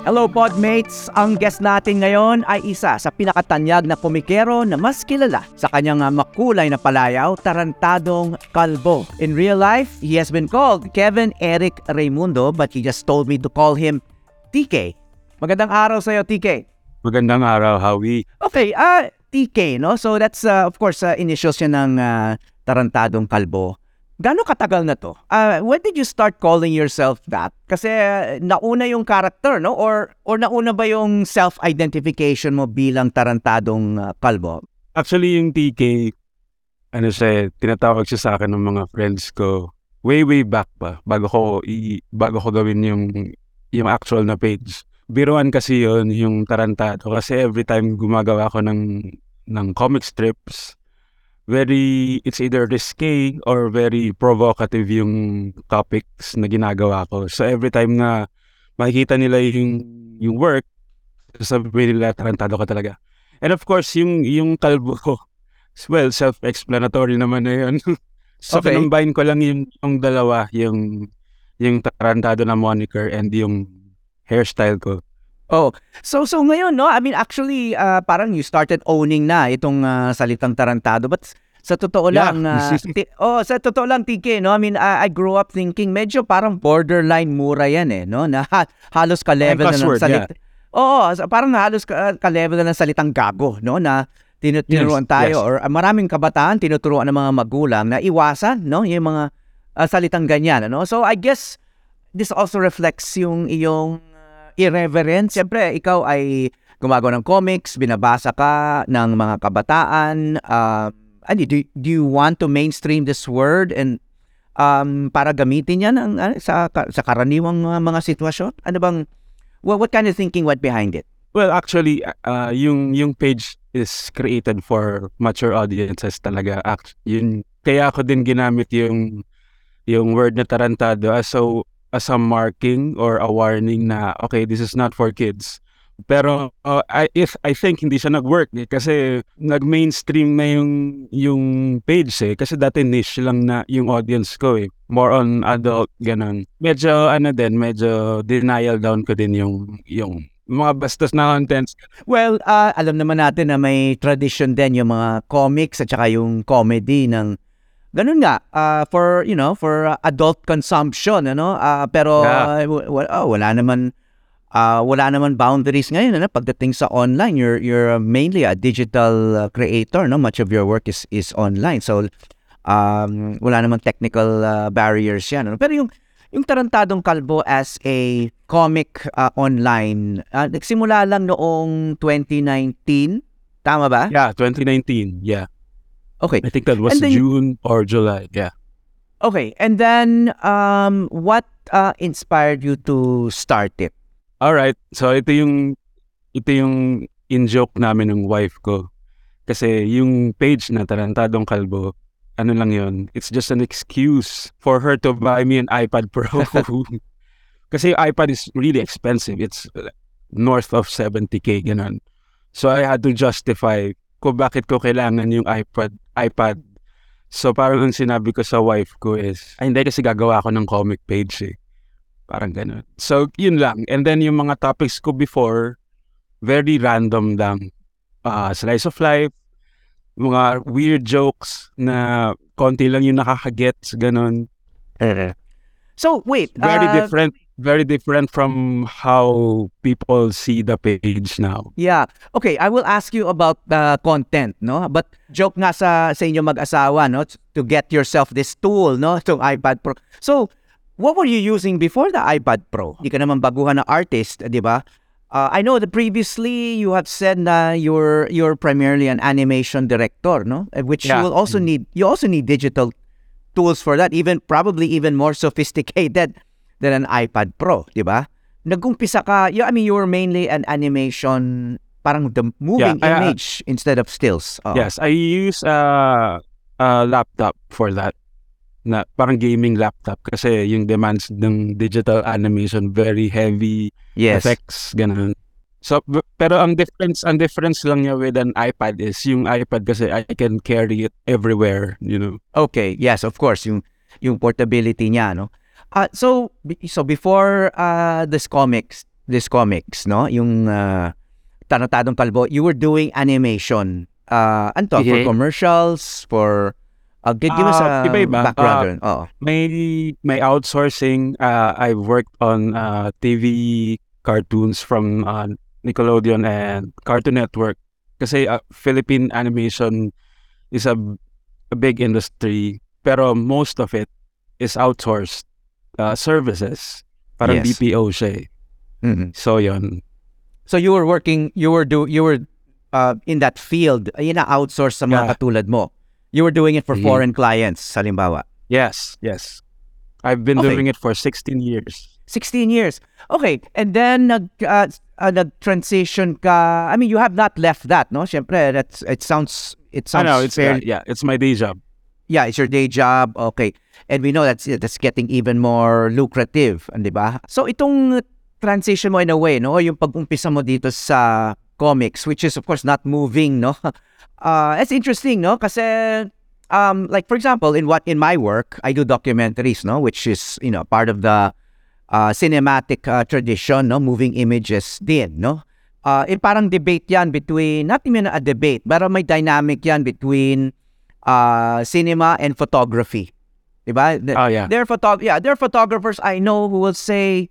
Hello Podmates! Ang guest natin ngayon ay isa sa pinakatanyag na komikero na mas kilala sa kanyang makulay na palayaw, tarantadong kalbo. In real life, he has been called Kevin Eric Raimundo but he just told me to call him TK. Magandang araw sa'yo, TK. Magandang araw, Howie. Okay, ah TK, no? So that's uh, of course uh, initials yan ng ah, tarantadong kalbo. Gano'ng katagal na to? Ah, when did you start calling yourself that? Kasi uh, nauna yung character, no? Or or nauna ba yung self-identification mo bilang tarantadong uh, kalbo? Actually, yung TK, ano siya, tinatawag siya sa akin ng mga friends ko way, way back pa, bago ko, i, bago ko gawin yung, yung actual na page. Biruan kasi yun, yung tarantado. Kasi every time gumagawa ako ng, ng comic strips, very, it's either risque or very provocative yung topics na ginagawa ko. So every time na makikita nila yung, yung work, sasabihin nila, tarantado ka talaga. And of course, yung, yung kalbo ko, well, self-explanatory naman na yun. so, Okay. kinumbahin ko lang yung, yung dalawa, yung, yung tarantado na moniker and yung hairstyle ko. Oh, so so ngayon, no? I mean, actually, uh, parang you started owning na itong uh, salitang tarantado. But sa totoo Yeah. lang, uh, ti- oh, sa totoo lang, TK, no? I mean, I, I grew up thinking medyo parang borderline mura yan, eh, no? Na ha- halos ka-level na cuss ng salita. Oo, sa- parang halos ka- ka-level na ng salitang gago, no? Na tinu- Yes, tayo yes. or uh, maraming kabataan tinuturuan ng mga magulang na iwasan, no? Yung mga uh, salitang ganyan, ano? So I guess this also reflects yung iyong uh, irreverence. Siyempre, ikaw ay gumagawa ng comics, binabasa ka ng mga kabataan. Um, ano, do, do you want to mainstream this word and um, para gamitin yan ang, ano, sa, sa karaniwang uh, mga sitwasyon? Ano bang, what, what kind of thinking went behind it? Well, actually, uh, yung yung page is created for mature audiences talaga. Act, yun, kaya ako din ginamit yung yung word na tarantado as so as a marking or a warning na okay, this is not for kids. Pero uh, I if I think hindi siya nag-work eh, kasi nag-mainstream na yung yung page eh kasi dati niche lang na yung audience ko eh. More on adult ganun. Medyo ano din, medyo denial down ko din yung yung mga bastos na contents. Well, uh, alam naman natin na may tradition din yung mga comics at saka yung comedy ng ganun nga uh, for you know for uh, adult consumption ano uh, pero uh, Yeah. w- w- oh, wala naman uh, wala naman boundaries ngayon ano pagdating sa online you're you're mainly a digital uh, creator no much of your work is is online so um wala naman technical uh, barriers yan ano? pero yung yung Tarantadong Kalbo as a comic uh, online, uh, nagsimula lang noong 2019. Tama ba? Yeah, 2019. Yeah. Okay. I think that was then- June or July. Yeah. Okay. And then, um, what uh, inspired you to start it? All right. So ito yung ito yung in-joke namin ng wife ko. Kasi yung page na Tarantadong Kalbo, ano lang yun, it's just an excuse for her to buy me an iPad Pro. Kasi yung iPad is really expensive. It's uh, north of 70k, ganun. So I had to justify kung bakit ko kailangan yung iPad, iPad. So parang ang sinabi ko sa wife ko is, ay hindi kasi gagawa ako ng comic page eh. Parang ganun. So, yun lang. And then yung mga topics ko before, very random lang. Ah, slice of life, mga weird jokes na konti lang yung nakakagets, ganun. So, wait. Very uh, different, very different from how people see the page now. Yeah. Okay, I will ask you about the content, no? But joke nga sa sa inyo mag-asawa, no? To get yourself this tool, no? Itong iPad Pro. So, what were you using before the iPad Pro? Hindi ka naman baguhan na artist, di ba? Uh, I know that previously you have said na you're you're primarily an animation director, no? Eh, Which you Yeah. will also need you also need digital tools for that, even probably even more sophisticated than an iPad Pro, di ba? Nag-umpisa ka, you, I mean, you were mainly an animation, parang the moving Yeah, I- I- image instead of stills. Oo. Yes, I use a a laptop for that. Na parang gaming laptop kasi yung demands ng digital animation very heavy Yes. effects ganun. So pero ang difference ang difference lang niya with an iPad is yung iPad kasi I can carry it everywhere, you know. Okay, yes, of course, yung yung portability niya, no. Uh, so so before uh, this comics, this comics, no, yung uh, Tarantadong Kalbo, you were doing animation. Uh, ano to, for Yeah. commercials, for uh, give, us a iba-iba. background. Ah, dun. Oo. May may outsourcing. Uh, I've worked on uh, TV cartoons from uh, Nickelodeon and Cartoon Network. Kasi uh, Philippine animation is a, a big industry, pero most of it is outsourced uh, services. Parang Yes. BPO siya. eh. Mhm. So yun. So you were working, you were do, you were uh, in that field, yun na outsource sa mga Yeah. katulad mo. You were doing it for Mhm. foreign clients, halimbawa. Yes, yes. I've been Okay. doing it for 16 years. 16 years. Okay, and then nag uh, uh, nag-transition ka. I mean, you have not left that, no? Syempre, that's it sounds it sounds I know, it's fair. yeah, it's my day job. Yeah, it's your day job. Okay. And we know that's that's getting even more lucrative, di ba? So itong transition mo in a way, no, yung pag-umpisa mo dito sa comics, which is of course not moving, no. Uh, it's interesting, no, kasi um, like for example, in what in my work, I do documentaries, no, which is you know part of the uh, cinematic uh, tradition, no, moving images din, no. Uh, eh, parang debate yan between, not even a debate, pero may dynamic yan between uh, cinema and photography. Diba? Oh yeah. There are photog- yeah, there are photographers I know who will say,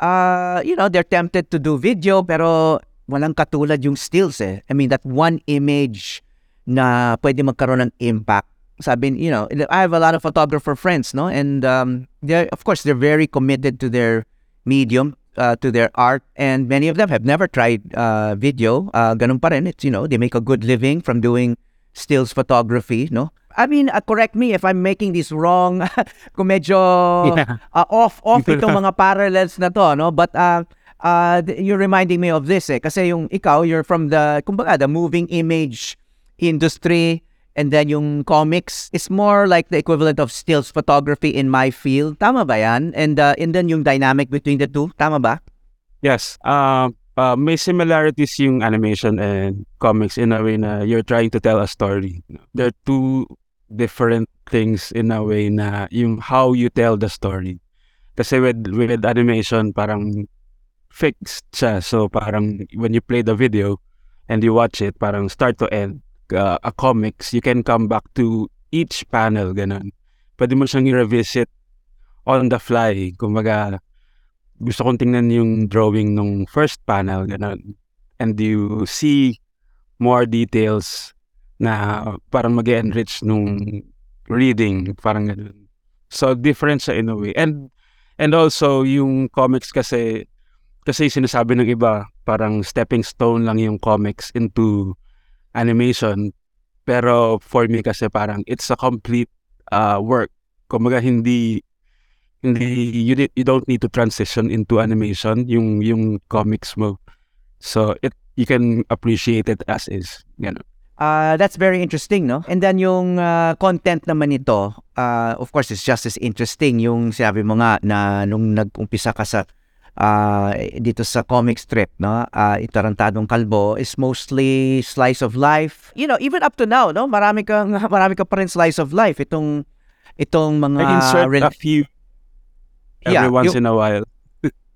uh, you know, they're tempted to do video pero walang katulad yung stills eh. I mean, that one image na pwede magkaroon ng impact. Sabi, you know, I have a lot of photographer friends, no? And um, they're, of course, they're very committed to their medium, uh, to their art, and many of them have never tried uh, video. Uh, ganun pa rin. It's, you know, they make a good living from doing stills photography, no? I mean, uh, correct me if I'm making this wrong. Kung medyo Yeah. uh, off off itong mga parallels na to, no? But uh, uh, you're reminding me of this eh. Kasi yung ikaw, you're from the, kumbaga, the moving image industry and then yung comics is more like the equivalent of stills photography in my field. Tama ba yan? And, uh, and then yung dynamic between the two. Tama ba? Yes. Uh, uh, may similarities yung animation and comics in a way na you're trying to tell a story. They're two different things in a way na yung how you tell the story. Kasi with, with animation, parang fixed siya. So parang when you play the video and you watch it, parang start to end, uh, a comics, you can come back to each panel, ganun. Pwede mo siyang i-revisit on the fly. Kumbaga, gusto kong tingnan yung drawing nung first panel, ganun. And you see more details na parang mag enrich nung reading, parang ganun. So, different siya in a way. And, and also, yung comics kasi, kasi sinasabi ng iba, parang stepping stone lang yung comics into animation. Pero for me kasi parang it's a complete uh, work. Kumbaga hindi hindi you you don't need to transition into animation yung yung comics mo. So it you can appreciate it as is. Ganun. Uh, that's very interesting, no? And then yung uh, content naman nito, uh, of course, it's just as interesting yung sinabi mo nga na nung nag-umpisa ka sa uh, dito sa comic strip, no? Uh, Itarantadong Kalbo is mostly slice of life. You know, even up to now, no? Marami kang marami ka pa rin slice of life itong itong mga I insert rel- a few every Yeah, once in a while.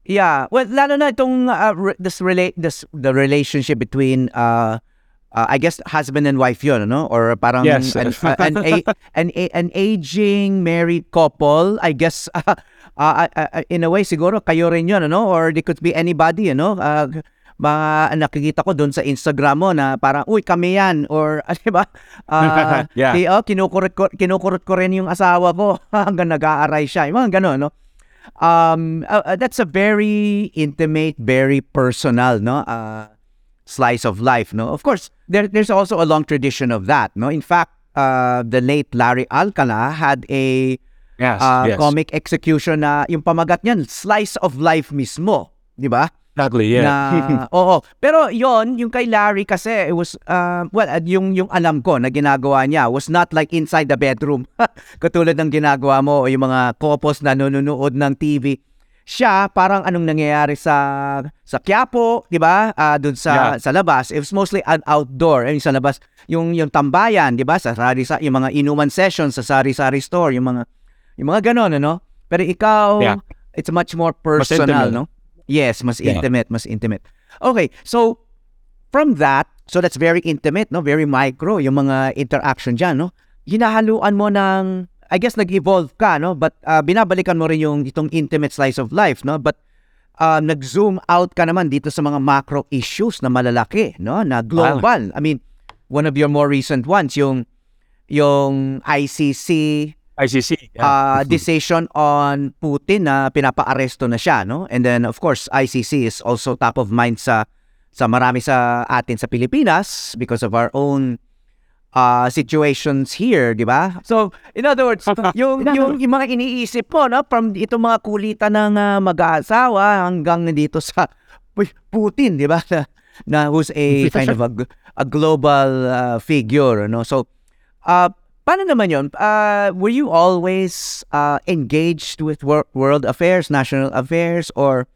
Yeah, well, lalo na itong uh, re- this relate this the relationship between uh, uh, I guess husband and wife yun, no? Or parang Yes. an, uh, an, a, an, a- an aging married couple, I guess uh, uh, uh, uh, in a way siguro kayo rin yun, ano? Or they could be anybody, ano? Uh, mga nakikita ko doon sa Instagram mo na parang, uy, kami yan. Or, ano ba? Uh, Yeah. oh, kinukurot ko, kinukurot ko rin yung asawa ko hanggang nag-aaray siya. Yung mga gano'n, no? Um uh, uh, that's a very intimate very personal no uh slice of life no? Of course there, there's also a long tradition of that no? In fact uh the late Larry Alcala had a Yes, uh, yes. comic execution na yung pamagat niyan slice of life mismo di ba Exactly, yeah. na oo pero yon yung kay Larry kasi it was uh, well uh, yung yung alam ko na ginagawa niya was not like inside the bedroom katulad ng ginagawa mo o yung mga couples na nanonood ng TV siya parang anong nangyayari sa sa Quiapo, 'di ba? Ah, doon sa Yeah. sa labas. It was mostly an outdoor, I mean, sa labas, yung yung tambayan, 'di ba? Sa sari sa yung mga inuman sessions sa sari-sari store, yung mga yung mga ganon, ano? Pero ikaw, Yeah. it's much more personal, intimate. no? Yes, mas Yeah. intimate, mas intimate. Okay, so from that, so that's very intimate, no? Very micro, yung mga interaction dyan, no? Hinahaluan mo ng, I guess nag-evolve ka, no? But uh, binabalikan mo rin yung itong intimate slice of life, no? But uh, nag-zoom out ka naman dito sa mga macro issues na malalaki, no? Na global. I mean, one of your more recent ones, yung yung ICC ICC. uh, yeah. decision on Putin na pinapa-aresto na siya, no? And then of course, ICC is also top of mind sa sa marami sa atin sa Pilipinas because of our own uh, situations here, di ba? So, in other words, yung, yung, yung mga iniisip mo, no? From itong mga kulitan ng uh, mag-aasawa hanggang dito sa Putin, di ba? Na, na who's a kind of a, a global uh, figure, no? So, uh, paano naman yun? Uh, were you always uh, engaged with wor- world affairs, national affairs, or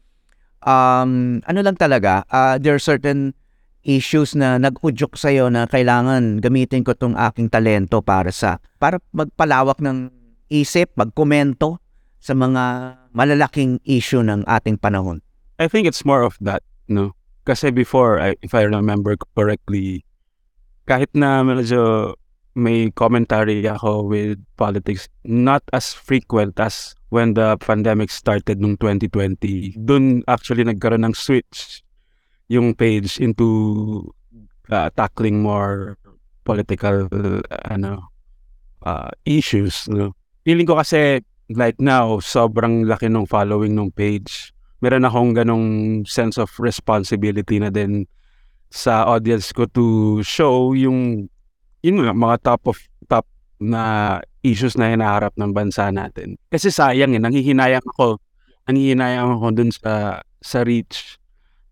um, ano lang talaga, uh, there are certain issues na nag-udyok sa'yo na kailangan gamitin ko tong aking talento para sa, para magpalawak ng isip, magkomento sa mga malalaking issue ng ating panahon. I think it's more of that, no? Kasi before, I, if I remember correctly, kahit na medyo may commentary ako with politics, not as frequent as when the pandemic started nung 2020. Doon actually nagkaroon ng switch yung page into uh, tackling more political uh, ano uh, issues. No? Feeling ko kasi like now, sobrang laki ng following ng page meron akong ganong sense of responsibility na din sa audience ko to show yung yun nga, mga top of top na issues na hinaharap ng bansa natin. Kasi sayang eh, nanghihinayang ako, nanghihinayang ako dun sa, sa reach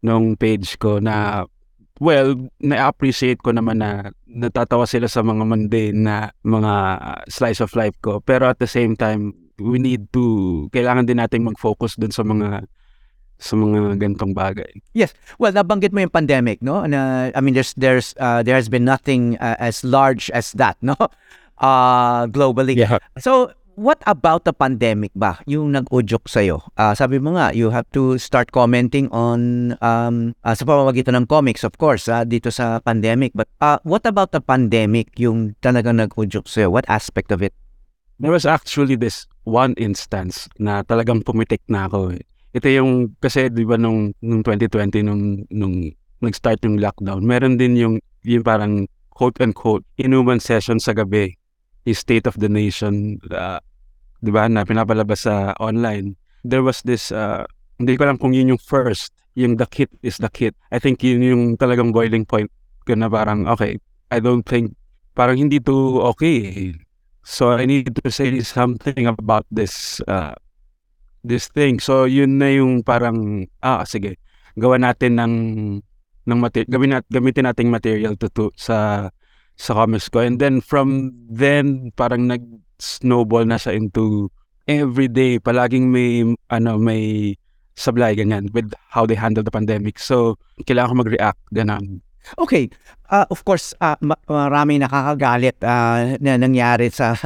nung page ko na well, na-appreciate ko naman na natatawa sila sa mga mundane na mga slice of life ko. Pero at the same time, we need to, kailangan din nating mag-focus dun sa mga sa mga gantong bagay. Well, nabanggit mo yung pandemic, no? Na, I mean, there's there's uh, there has been nothing uh, as large as that, no? Uh, globally. Yeah. So, what about the pandemic ba? Yung nag-udyok sa'yo? Uh, sabi mo nga, you have to start commenting on, um, uh, sa pamamagitan ng comics, of course, uh, dito sa pandemic. But uh, what about the pandemic, yung talagang nag-udyok sa'yo? What aspect of it? There was actually this one instance na talagang pumitik na ako. Eh. Ito yung, kasi di ba nung, nung 2020, nung, nung nag-start yung lockdown, meron din yung, yung parang quote-unquote, inuman session sa gabi, yung State of the Nation, uh, di ba, na pinapalabas sa online. There was this, uh, hindi ko alam kung yun yung first, yung the kit is the kit. I think yun yung talagang boiling point ko na parang, okay, I don't think, parang hindi to okay. So I need to say something about this uh, this thing. So yun na yung parang ah sige, gawa natin ng ng mate- gawin nat gamitin nating material to, to sa sa comics ko. And then from then parang nag snowball na siya into everyday palaging may ano may sablay ganyan with how they handle the pandemic. So kailangan ko mag-react ganun. Okay, uh, of course, uh, ma- marami nakakagalit uh, na nangyari sa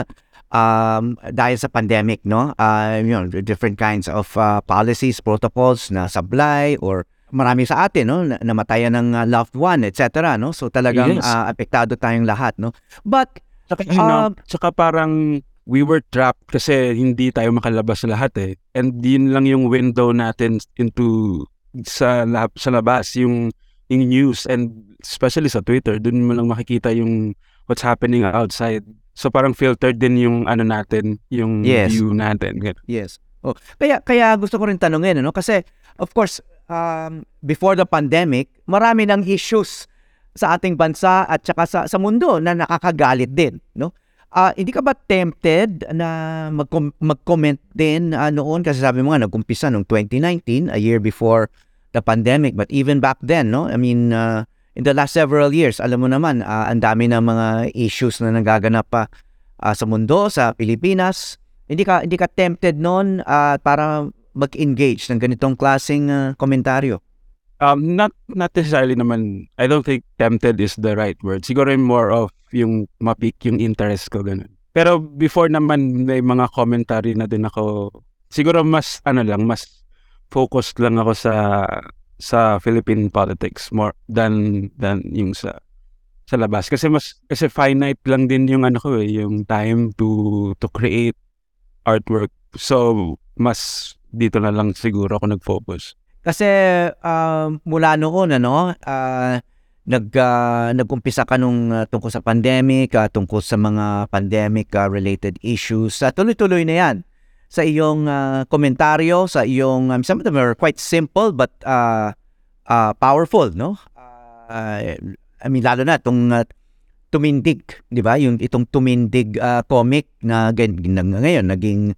um, dahil sa pandemic, no? Uh, you know, different kinds of uh, policies, protocols na sablay or marami sa atin, no? na- Namatayan ng uh, loved one, etc. No? So talagang Yes. uh, apektado tayong lahat, no? But Tsaka, Um, ano, tsaka parang we were trapped kasi hindi tayo makalabas lahat eh. And yun lang yung window natin into sa lab, sa labas yung yung news and especially sa Twitter doon mo lang makikita yung what's happening outside. So parang filtered din yung ano natin, yung Yes. view natin. Ganun. Yes. Oh, kaya kaya gusto ko rin tanungin ano kasi of course um, before the pandemic, marami ng issues sa ating bansa at saka sa, sa mundo na nakakagalit din, no? Ah, hindi ka ba tempted na mag mag-comment din ah, noon kasi sabi mo nga nag-umpisa noong 2019, a year before the pandemic, but even back then, no? I mean, uh, in the last several years, alam mo naman, ah, ang dami ng mga issues na nagaganap pa ah, sa mundo, sa Pilipinas. Hindi ka hindi ka tempted noon ah, para mag-engage ng ganitong klaseng ah, komentaryo. Um, not not necessarily naman, I don't think tempted is the right word. Siguro more of yung mapik yung interest ko, ganun. Pero before naman, may mga commentary na din ako siguro mas ano lang, mas focused lang ako sa sa Philippine politics more than than yung sa sa labas kasi mas kasi finite lang din yung ano ko eh, yung time to to create artwork. So mas dito na lang siguro ako nag-focus. Kasi ah, mula noon ano, ah, nag ah, nag-umpisa ka nung ah, tungkol sa pandemic, ah, tungkol sa mga pandemic ah, related issues. Sa tuloy-tuloy na 'yan sa iyong ah, komentaryo, sa iyong um, some of them are quite simple but ah, ah, powerful, no? Ah, I mean lalo na tong ah, tumindig, 'di ba? Yung itong tumindig ah, comic na, na ngayon naging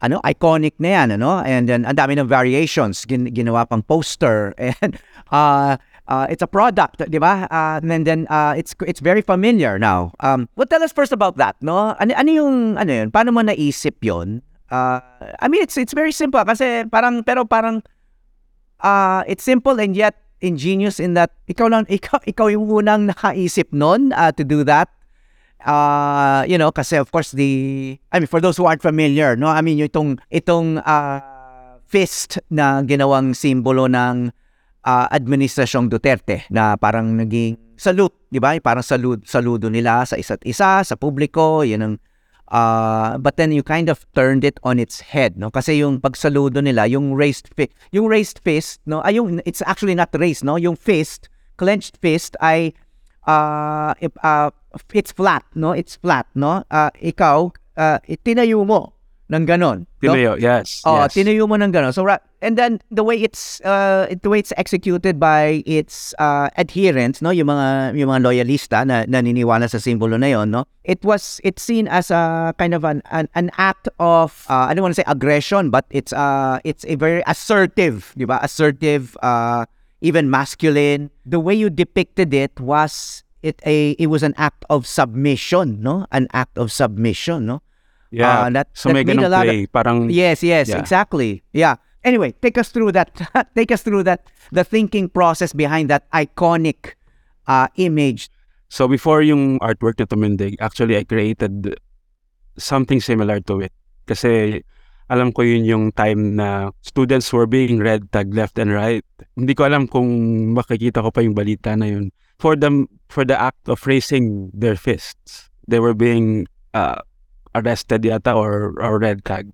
ano iconic na yan ano? And then ang dami ng variations gin, ginawa pang poster and uh, uh, it's a product di ba? Uh, and then uh, it's it's very familiar now. Um well tell us first about that no? Ano, ano yung ano yun? Paano mo naisip yon uh, I mean it's it's very simple. Kasi parang pero parang uh, it's simple and yet ingenious in that ikaw lang ikaw ikaw yung unang nakaisip nun uh, to do that. Uh, you know, kasi of course the, I mean, for those who aren't familiar, no, I mean, itong, itong uh, fist na ginawang simbolo ng uh, administrasyong Duterte na parang naging salute, di ba? Parang salud, saludo nila sa isa't isa, sa publiko, yun ang, uh, but then you kind of turned it on its head, no? Kasi yung pagsaludo nila, yung raised fist, yung raised fist, no? Ay, yung, it's actually not raised, no? Yung fist, clenched fist ay uh, uh, it's flat, no? It's flat, no? Uh, ikaw, uh, tinayo mo ng ganon. No? Tinayo, yes. Oh, yes. tinayo mo ng ganon. So, ra- and then the way it's uh, the way it's executed by its uh, adherents, no, yung mga yung mga loyalista na naniniwala sa simbolo na yon, no. It was it's seen as a kind of an an, an act of uh, I don't want to say aggression, but it's uh it's a very assertive, di ba? Assertive uh even masculine. The way you depicted it was it a it was an act of submission, no? An act of submission, no? yeah. uh, that- so that may ganong lot of- play. Parang, Yes, yes, Yeah. exactly. Yeah. Anyway, take us through that. take us through that. The thinking process behind that iconic uh, image. So before yung artwork na tumindig, actually I created something similar to it. Kasi alam ko yun yung time na students were being red tag left and right. Hindi ko alam kung makikita ko pa yung balita na yun. For them, for the act of raising their fists, they were being uh, arrested yata or, or red tag.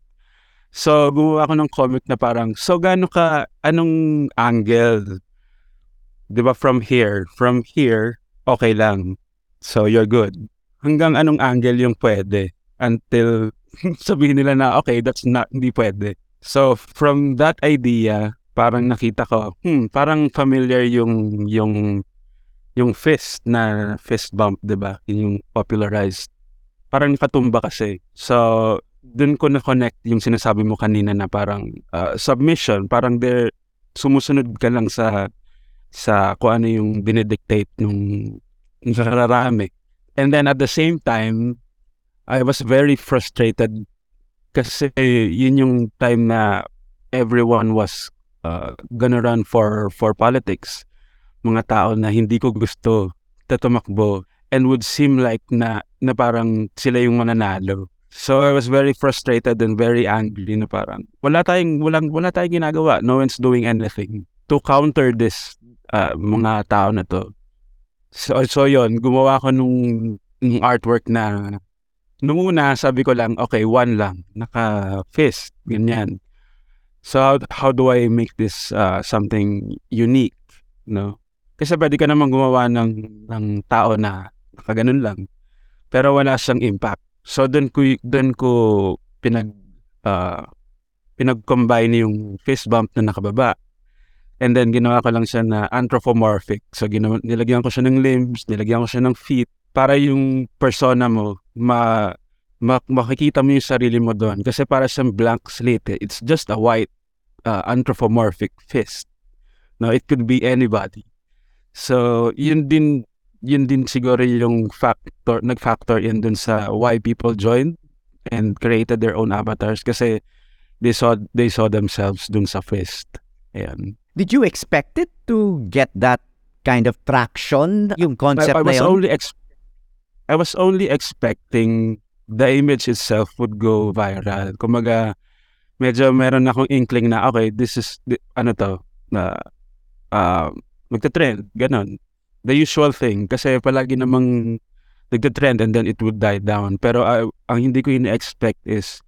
So, gumawa ako ng comic na parang, so gaano ka, anong angle? Di ba from here? From here, okay lang. So, you're good. Hanggang anong angle yung pwede until sabihin nila na, okay, that's not, hindi pwede. So, from that idea, parang nakita ko, hmm, parang familiar yung, yung, yung fist na fist bump, di ba? Yun Yung popularized. Parang nakatumba kasi. So, dun ko na-connect yung sinasabi mo kanina na parang uh, submission, parang there, sumusunod ka lang sa sa kung ano yung dinedictate nung nakararami. And then at the same time, I was very frustrated kasi yun yung time na everyone was uh, gonna run for for politics. Mga tao na hindi ko gusto na and would seem like na, na parang sila yung mananalo. So I was very frustrated and very angry na parang wala tayong walang wala tayong ginagawa. No one's doing anything to counter this uh, mga tao na to. So, so yon gumawa ko nung, nung artwork na nung una sabi ko lang okay one lang naka fist ganyan. So how, how do I make this uh, something unique no? Kasi pwede ka naman gumawa ng ng tao na nakaganon lang pero wala siyang impact. So doon ko doon ko pinag uh, pinag-combine yung fist bump na nakababa. And then ginawa ko lang siya na anthropomorphic. So ginawa, nilagyan ko siya ng limbs, nilagyan ko siya ng feet para yung persona mo ma, ma makikita mo yung sarili mo doon kasi para siyang blank slate. eh. It's just a white uh, anthropomorphic fist. No, it could be anybody. So, yun din yun din siguro yung factor, nag-factor in dun sa why people joined and created their own avatars kasi they saw they saw themselves dun sa fist. Ayan. Did you expect it to get that kind of traction? Yung concept I, I na was yun? only ex- I was only expecting the image itself would go viral. Kumaga, medyo meron akong inkling na okay, this is di- ano to na uh, magte-trend, ganon. The usual thing kasi palagi namang nagte-trend and then it would die down. Pero uh, ang hindi ko ini-expect is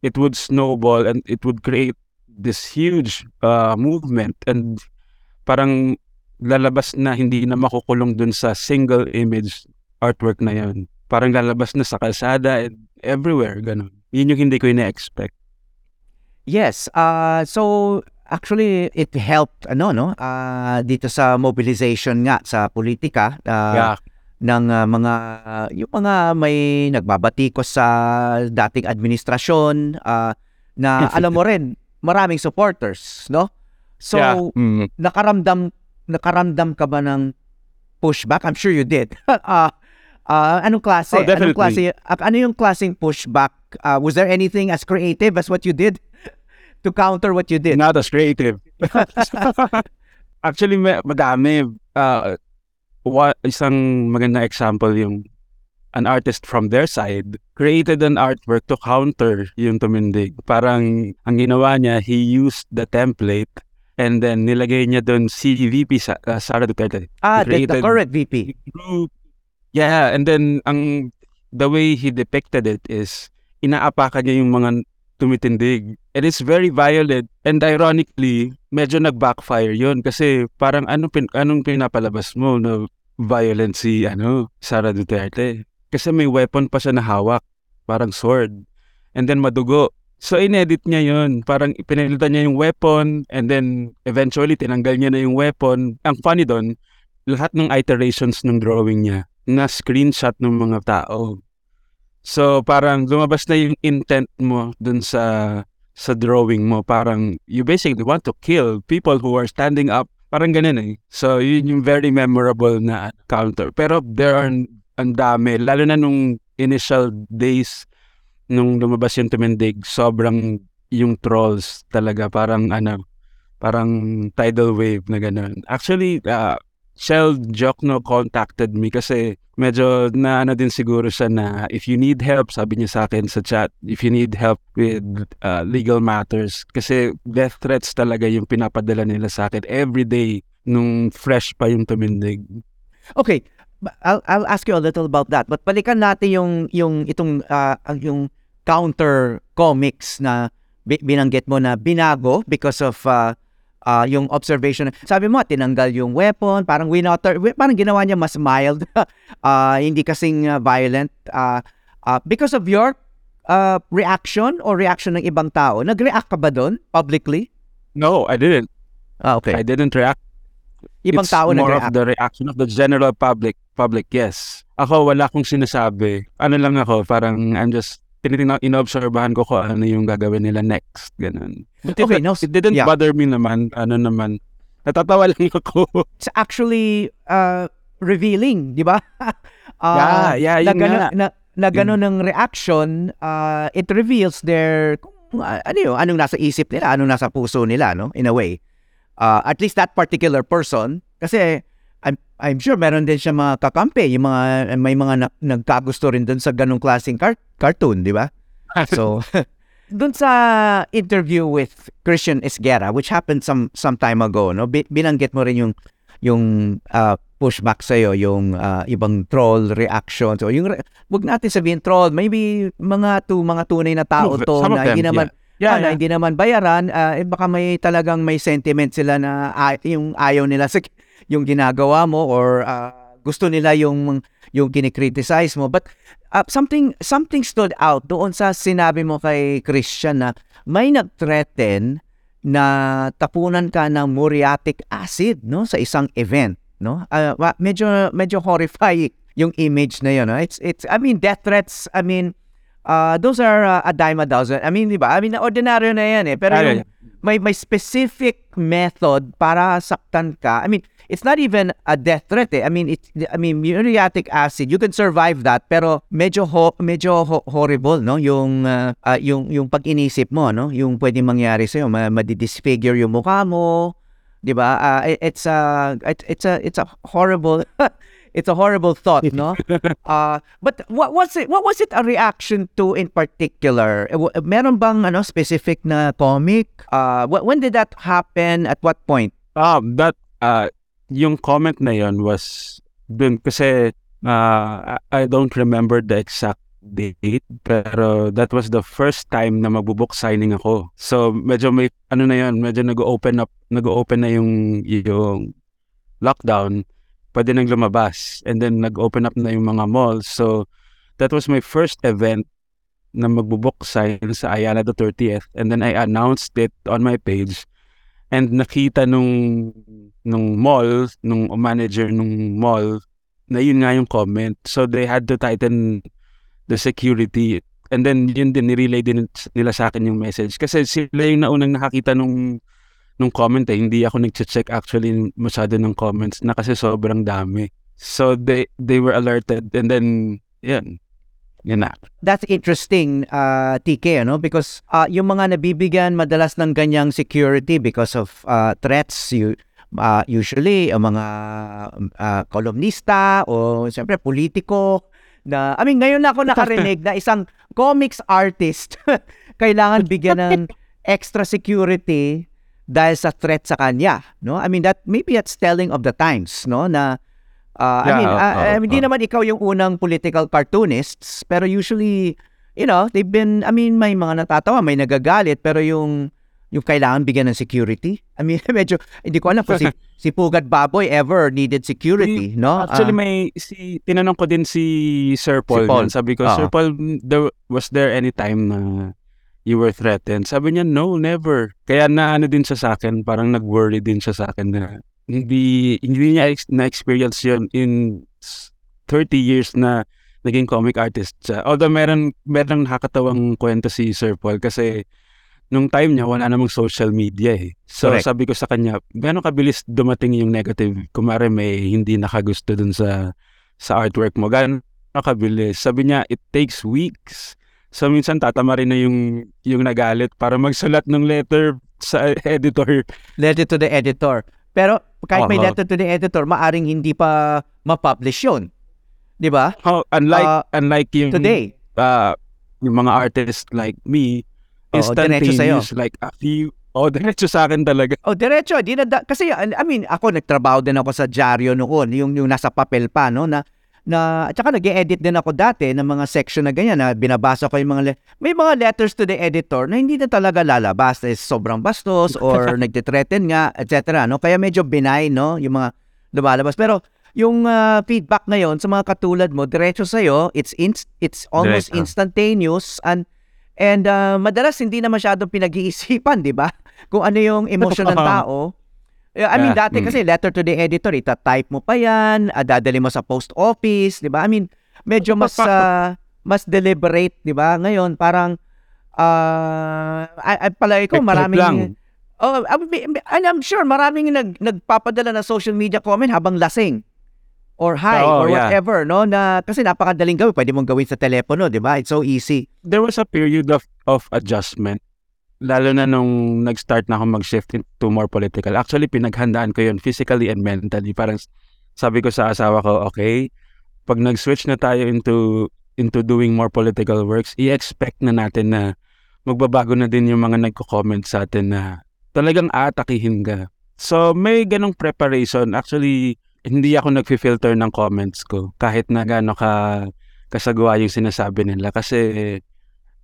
it would snowball and it would create this huge uh, movement and parang lalabas na hindi na makukulong dun sa single image artwork na yon. Parang lalabas na sa kalsada and everywhere, ganun. Yun yung hindi ko ina-expect. Yes. Uh, so, actually, it helped, ano, no? Uh, dito sa mobilization nga sa politika. Uh, yeah. ng uh, mga uh, yung mga may nagbabatikos sa dating administrasyon uh, na alam mo rin maraming supporters no so yeah. mm. nakaramdam nakaramdam ka ba ng pushback i'm sure you did uh, uh, anong klase Oh, anong klase uh, ano yung klaseng pushback uh, was there anything as creative as what you did to counter what you did Not as creative. Actually, may, madami. Uh, wa, isang maganda example yung an artist from their side created an artwork to counter yung tumindig. Parang ang ginawa niya, he used the template and then nilagay niya doon si VP sa, uh, Sara Duterte. ah he the, the current VP Group. Yeah, and then ang the way he depicted it is inaapakan niya yung mga tumitindig. And it's very violent. And ironically, medyo nag-backfire yun kasi parang ano pin, anong pinapalabas mo na violent si ano, Sara Duterte. Kasi may weapon pa siya na hawak, parang sword. And then madugo. So inedit niya yun. Parang pinalitan niya yung weapon and then eventually tinanggal niya na yung weapon. Ang funny doon, lahat ng iterations ng drawing niya na screenshot ng mga tao. So parang lumabas na yung intent mo dun sa sa drawing mo. Parang you basically want to kill people who are standing up. Parang ganun eh. So yun yung very memorable na counter. Pero there are ang dami. Lalo na nung initial days nung lumabas yung tumindig, sobrang yung trolls talaga. Parang ano, parang tidal wave na ganun. Actually, uh, Shell Jokno contacted me kasi medyo na ano din siguro siya na if you need help, sabi niya sa akin sa chat, if you need help with uh, legal matters, kasi death threats talaga yung pinapadala nila sa akin every day nung fresh pa yung tumindig. Okay, I'll I'll ask you a little about that. But balikan natin yung yung itong ang- yung counter comics na bi- binanggit mo na binago because of ah, ah, yung observation. Sabi mo tinanggal yung weapon, parang winotter, wi- parang ginawa niya mas mild, ah, hindi kasing ah, violent ah, ah, because of your ah, reaction or reaction ng ibang tao. Nag-react ka ba doon publicly? No, I didn't. Ah, okay. I didn't react. Ibang It's tao more nag-react. of the reaction of the general public. Public, yes. Ako, wala akong sinasabi. Ano lang ako, parang I'm just tinitingnan, inobserbahan ko kung ano yung gagawin nila next. Ganun. But it, Okay, now, it didn't yeah. bother me naman. Ano naman. Natatawa lang ako. it's actually uh, revealing, di ba? Ah, Yeah, yeah, na yun gano, nga. na, na gano ng reaction, uh, it reveals their kung, uh, ano yun, anong nasa isip nila, anong nasa puso nila, no? In a way. Uh, at least that particular person, kasi I'm, I'm sure meron din siya mga kakampi, yung mga, may mga na, nagkagusto rin dun sa ganong klaseng car- cartoon, di ba? So, dun sa interview with Christian Esguerra, which happened some some time ago, no? Bi- binanggit mo rin yung yung ah, pushback sa yung ah, ibang troll reactions. So, yung re- wag natin sabihin troll, maybe mga tu mga tunay na tao of- to na them, hindi naman Yeah, ah, na yeah. hindi naman bayaran, ah, eh, baka may talagang may sentiment sila na ay- yung ayaw nila sa yung ginagawa mo or ah, gusto nila yung yung kinikriticize mo. But uh, something something stood out doon sa sinabi mo kay Christian na may nag-threaten na tapunan ka ng muriatic acid no sa isang event no? Wa- medyo medyo horrifying yung image na yun no? it's it's I mean death threats I mean uh, those are uh, a dime a dozen. I mean di ba? I mean ordinaryo na yan eh. Pero yung may may specific method para saktan ka I mean it's not even a death threat eh. I mean it's I mean muriatic acid you can survive that pero medyo ho, medyo ho- horrible no yung uh, uh, yung yung pag-inisip mo no yung pwedeng mangyari sa iyo ma- madi-disfigure yung mukha mo 'di ba it- it's a it- it's a it's a horrible it's a horrible thought, no? Uh, but what was it? What was it a reaction to in particular? Eh, Meron bang ano specific na comic? Uh, wh- when did that happen? At what point? Um, that, uh, yung comment na yon was dun kasi uh, I- don't remember the exact date pero that was the first time na magbo-book signing ako. So medyo may ano na yon, medyo nag-open up, nag-open na yung yung lockdown. Pwede nang lumabas and then nag-open up na yung mga malls. So that was my first event na magbo-book sign sa Ayala the 30th and then I announced it on my page and nakita nung nung mall, nung manager nung mall na yun nga yung comment. So they had to tighten the security. And then yun din nirelay din nila sa akin yung message. Kasi sila yung naunang nakakita nung nung comment eh. Hindi ako nagche-check actually masyado ng comments na kasi sobrang dami. So they they were alerted. And then yan na That's interesting, uh, TK, ano? Because uh, yung mga nabibigyan madalas ng ganyang security because of uh, threats, you, uh, usually, ang mga uh, kolumnista o siyempre politiko na, I mean, ngayon na ako nakarinig na isang comics artist kailangan bigyan ng extra security dahil sa threat sa kanya, no? I mean, that maybe that's telling of the times, no? Na Uh, I Yeah, mean, oo, uh, oo, uh, hindi oo. naman ikaw yung unang political cartoonists, pero usually, you know, they've been, I mean, may mga natatawa, may nagagalit, pero yung yung kailangan bigyan ng security. I mean, medyo, hindi ko alam kung si, si Pugat Baboy ever needed security, no? Actually, Ah, may si tinanong ko din si Sir Paul. Paul. yun. Sabi ko, Oo. Sir Paul, there, was there any time na you were threatened? Sabi niya, no, never. Kaya na ano din siya sa akin, parang nag-worry din siya sa akin na hindi hindi niya ex- na-experience yun in s- 30 years na naging comic artist siya. Although meron, meron nakakatawang kwento si Sir Paul kasi nung time niya, wala namang social media eh. So Correct. sabi ko sa kanya, gano'ng kabilis dumating yung negative? Kumare may hindi nakagusto dun sa sa artwork mo. Gano'ng kabilis? Sabi niya, it takes weeks. So minsan tatama rin na yung, yung nagalit para magsulat ng letter sa editor. letter to the editor. Pero kahit may Oo. letter to the editor, maaring hindi pa ma-publish yun. Di ba? How, unlike, Ah, unlike yung, Today. uh, yung mga artists like me, instantaneous, like a few, oh, diretso sa akin talaga. Oh, diretso, di na da- kasi I I mean, ako nagtrabaho din ako sa dyaryo noon, yung yung nasa papel pa no na na at saka nag-edit din ako dati ng mga section na ganyan na binabasa ko yung mga may mga letters to the editor na hindi na talaga lalabas. Is sobrang bastos or nagte-threaten nga etc no? Kaya medyo benign no? Yung mga lumalabas. Pero yung ah, feedback ngayon sa mga katulad mo diretso sa it's inst- it's almost Diretso. instantaneous and and ah, madalas hindi na masyadong pinag-iisipan di ba? Kung ano yung emosyon ng tao I mean, Yeah, dati mm. kasi letter to the editor, itatype mo pa yan, ah, dadali mo sa post office, di ba? I mean, medyo mas ah, mas deliberate, di ba? Ngayon, parang, ah, uh, palagi ko, maraming, oh, I and I'm sure, maraming nag, nagpapadala ng social media comment habang lasing. Or hi, Oo, or yeah. whatever, no? Na, kasi napakadaling gawin. Pwede mong gawin sa telepono, di ba? It's so easy. there was a period of of adjustment lalo na nung nag-start na ako mag-shift into more political. Actually, pinaghandaan ko yun physically and mentally. Parang sabi ko sa asawa ko, okay, pag nag-switch na tayo into into doing more political works, i-expect na natin na magbabago na din yung mga nagko-comment sa atin na talagang aatakihin ka. So, may ganong preparation. Actually, hindi ako nag-filter ng comments ko kahit na gano'n ka kasagawa yung sinasabi nila kasi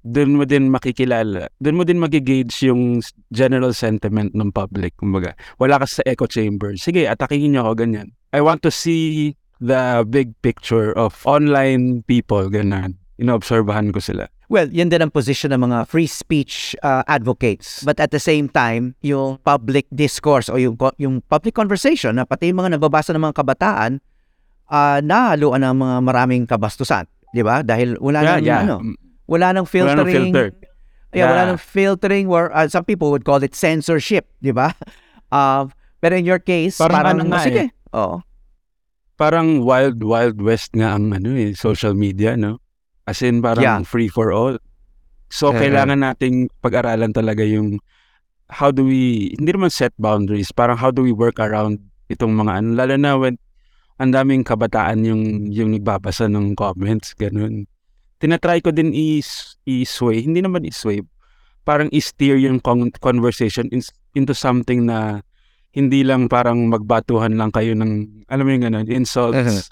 doon mo din makikilala, doon mo din magigauge yung general sentiment ng public. Kumbaga, wala ka sa echo chamber. Sige, atakihin niyo ako, ganyan. I want to see the big picture of online people, ganyan. Inoobserbahan ko sila. Well, yan din ang position ng mga free speech uh, advocates. But at the same time, yung public discourse o yung, yung public conversation na pati yung mga nagbabasa ng mga kabataan, uh, nahaluan ng mga maraming kabastusan. Di ba? Dahil wala nang, ano, Mm. Wala nang Wala nang filtering. filter. Yeah, wala Yeah. nang filtering where uh, some people would call it censorship, di ba? Uh, pero in your case, Parang parang, ano nga sige. eh. Oo. Parang wild, wild west nga ang ano eh, social media, no? As in, parang Yeah. free for all. So, Eh, kailangan nating pag-aralan talaga yung how do we, hindi naman set boundaries, parang how do we work around itong mga ano, lalo na when, ang daming kabataan yung yung nagbabasa ng comments, ganun. Tinatry ko din is i-sway, hindi naman i-sway, parang i-steer yung con- conversation in, into something na hindi lang parang magbatuhan lang kayo ng, alam mo yung ganun, insults. Uh-huh.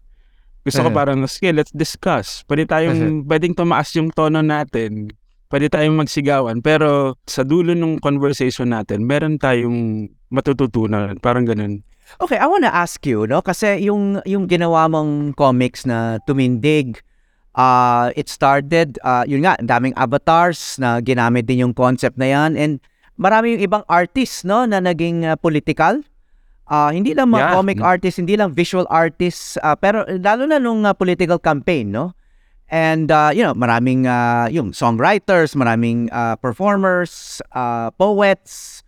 Gusto ko Uh-huh. parang, sige, let's discuss. Pwede tayong, pwedeng tumaas yung tono natin. Pwede tayong magsigawan. Pero sa dulo ng conversation natin, meron tayong matututunan. Parang ganun. Okay, I wanna ask you, no? Kasi yung, yung ginawa mong comics na tumindig, uh, it started, uh, yun nga, ang daming avatars na ginamit din yung concept na yan. And marami yung ibang artists, no, na naging uh, political. Uh, hindi lang mga Yeah. comic artists, hindi lang visual artists, uh, pero lalo na nung uh, political campaign, no? And, uh, you know, maraming uh, yung songwriters, maraming uh, performers, uh, poets,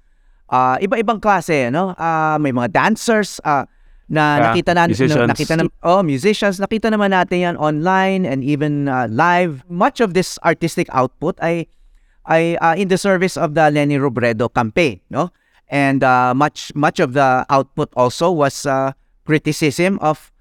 uh, iba-ibang klase, no? Uh, may mga dancers uh, na Yeah, nakita na, musicians. nakita na oh, musicians, nakita naman natin yan online and even uh, live. Much of this artistic output ay ay uh, in the service of the Lenny Robredo campaign, no? And uh, much much of the output also was uh, criticism of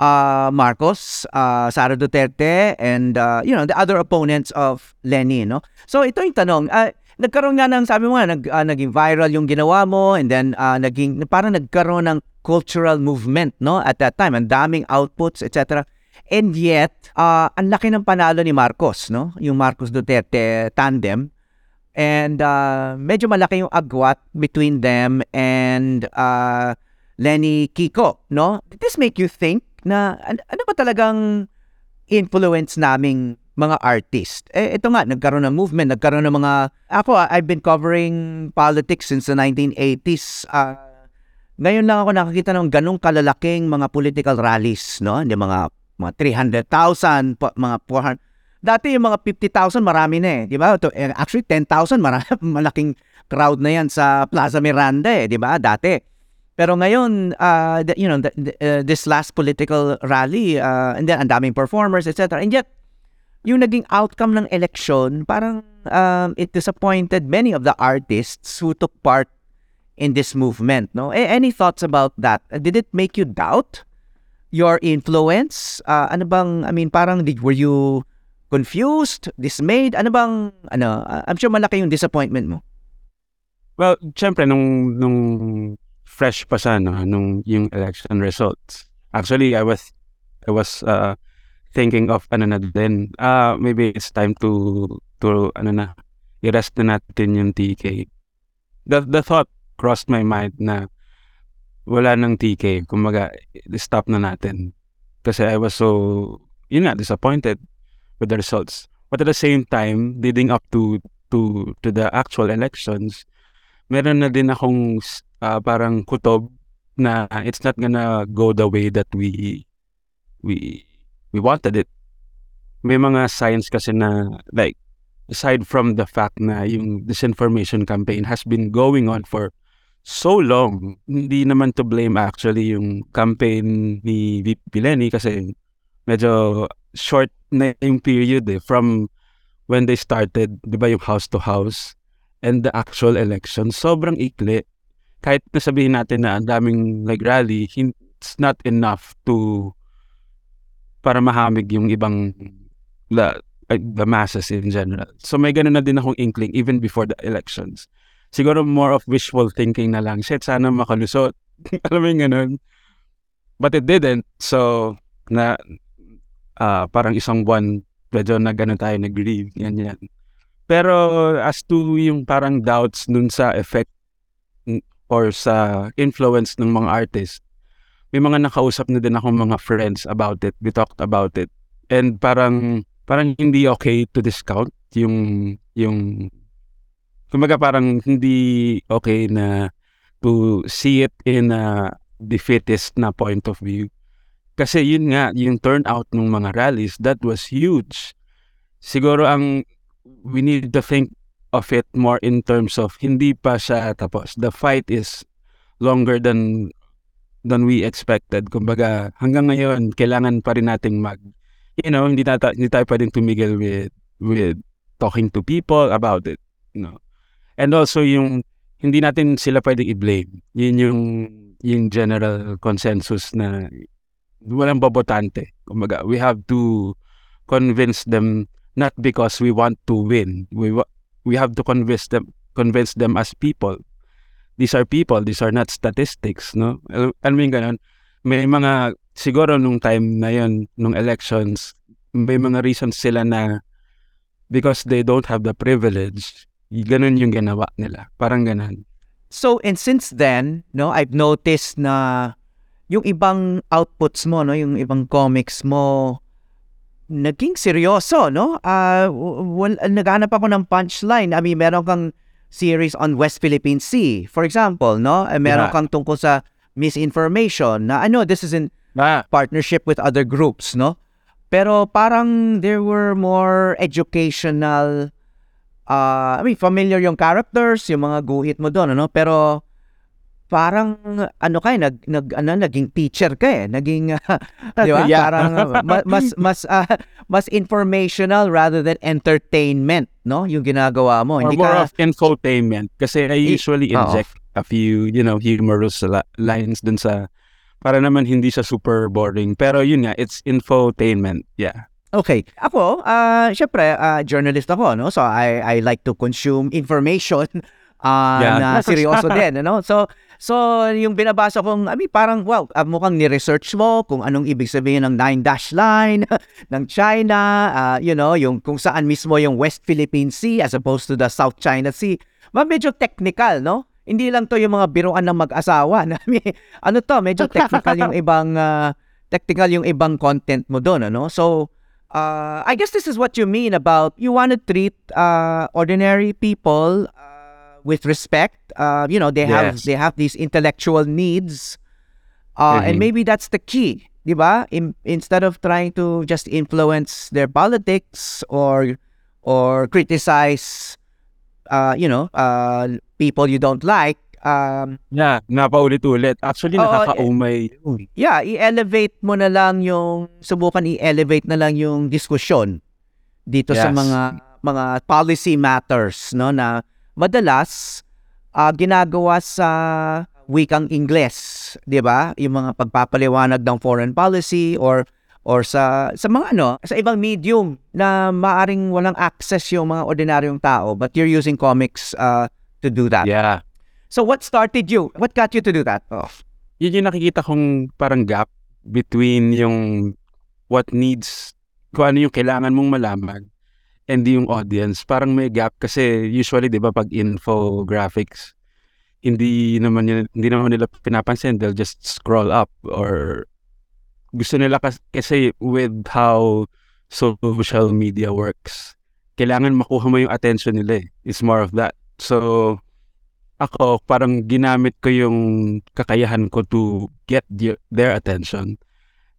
uh, Marcos, uh, Sara Duterte, and uh, you know the other opponents of Lenny, no? So ito yung tanong. Uh, nagkaroon nga ng sabi mo nga nag, uh, naging viral yung ginawa mo and then uh, naging parang nagkaroon ng cultural movement no at that time ang daming outputs etc and yet uh, ang laki ng panalo ni Marcos no yung Marcos Duterte tandem and uh, medyo malaki yung agwat between them and uh, Lenny Kiko no did this make you think na an- ano ba talagang influence naming mga artist. Eh, ito nga, nagkaroon ng movement, nagkaroon ng mga... Ako, I've been covering politics since the 1980s. Ah, ngayon lang ako nakakita ng ganong kalalaking mga political rallies, no? Hindi mga, mga 300,000, pa- mga 400... Dati yung mga 50,000, marami na eh, di ba? Eh, Actually, 10,000, marami, malaking crowd na yan sa Plaza Miranda eh, di ba? Dati. Pero ngayon, uh, you know, the- the- uh, this last political rally, uh, and then ang daming performers, etc. And yet, yung naging outcome ng election, parang um, it disappointed many of the artists who took part in this movement. No, A- any thoughts about that? Uh, Did it make you doubt your influence? Uh, ano bang? I mean, parang did, were you confused, dismayed? Ano bang? Ano? uh, I'm sure malaki yung disappointment mo. Well, syempre, nung, nung fresh pa siya, no, nung yung election results. Actually, I was, I was uh, thinking of, ano na din, uh, maybe it's time to, to, ano na, i-rest na natin yung TK. The, the thought crossed my mind na wala nang TK, kumbaga, stop na natin. Kasi I was so, yun nga, disappointed with the results. But at the same time, leading up to to to the actual elections, meron na din akong ah, parang kutob na it's not gonna go the way that we we we wanted it. May mga signs kasi na like aside from the fact na yung disinformation campaign has been going on for so long, hindi naman to blame actually yung campaign ni VP Lenny kasi medyo short na yung period eh from when they started, di ba yung house to house and the actual election, sobrang ikli. Kahit na sabihin natin na ang daming like rally, hin- it's not enough to para mahamig yung ibang uh, the masses in general. So may ganun na din akong inkling even before the elections. Siguro more of wishful thinking na lang, shit, sana makalusot. Alam mo yung ganun. But it didn't. So, na ah, parang isang buwan, medyo na ganun tayo nag-grieve, yan yan. Pero as to yung parang doubts dun sa effect or sa influence ng mga artist, may mga nakausap na din akong mga friends about it. We talked about it. And parang parang hindi okay to discount yung yung kumbaga parang hindi okay na to see it in a defeatist na point of view. Kasi yun nga, yung turnout ng mga rallies, that was huge. Siguro ang we need to think of it more in terms of hindi pa siya tapos. The fight is longer than than we expected. Kumbaga, hanggang ngayon, kailangan pa rin nating mag, you know, hindi, tata, hindi tayo pwedeng tumigil with, with talking to people about it, you know. And also yung, hindi natin sila pwedeng i-blame. Yun yung, yung general consensus na walang babotante. Kumbaga, we have to convince them not because we want to win. We we have to convince them convince them as people. These are people, these are not statistics, no? Al- Alam mo yung ganun? May mga, siguro nung time na yon nung elections, may mga reasons sila na because they don't have the privilege, ganun yung ginawa nila. Parang ganun. So, and since then, no, I've noticed na yung ibang outputs mo, no, yung ibang comics mo, naging seryoso, no? Ah, w- wal, naghanap ako ng punchline. I mean, meron kang series on West Philippine Sea, for example, no? Eh, Meron Yeah. kang tungkol sa misinformation na I know this is in Ah, partnership with other groups, no? Pero parang there were more educational uh, I mean, familiar yung characters, yung mga guhit mo doon, ano? Pero parang ano kay nag nag ano naging teacher ka eh naging di ba Yeah. parang uh, ma- mas mas ah, mas informational rather than entertainment no yung ginagawa mo or hindi more ka of infotainment. Kasi I usually inject a few, you know, humorous lines dun sa, para naman hindi siya super boring. Pero yun nga, it's infotainment. Yeah. Okay. Ako, ah syempre, ah, journalist ako, no? So, I, I like to consume information ah, Yeah. na seryoso din, ano? So, so yung binabasa kong, I mean, parang, wow, ah, mukhang ni-research mo kung anong ibig sabihin ng nine dash line ng China, ah, you know, yung kung saan mismo yung West Philippine Sea as opposed to the South China Sea. Ma, medyo technical, no? Hindi lang to yung mga biruan ng mag-asawa. Ano to, medyo technical yung ibang, ah, technical yung ibang content mo doon, ano? So, uh, I guess this is what you mean about you want to treat uh, ordinary people uh, with respect. Uh, you know, they have Yes. they have these intellectual needs, uh, and maybe that's the key, di ba? In, instead of trying to just influence their politics or or criticize, uh, you know, uh, people you don't like. Um, Yeah, napaulit-ulit. Actually, Oo, nakakaumay. yeah, i-elevate mo na lang yung subukan i-elevate na lang yung diskusyon dito sa Yes. mga mga policy matters no na madalas ah, ginagawa sa wikang Ingles, 'di ba? Yung mga pagpapaliwanag ng foreign policy or or sa sa mga ano, sa ibang medium na maaring walang access yung mga ordinaryong tao but you're using comics ah, to do that. Yeah. So what started you? What got you to do that? Oh. Yun yung nakikita kong parang gap between yung what needs, kung ano yung kailangan mong malaman and yung audience. Parang may gap kasi usually, di ba, pag infographics, hindi naman, yun, hindi naman nila pinapansin. They'll just scroll up or gusto nila kas- kasi with how social media works, kailangan makuha mo yung attention nila eh. It's more of that. So, ako, parang ginamit ko yung kakayahan ko to get the- their attention.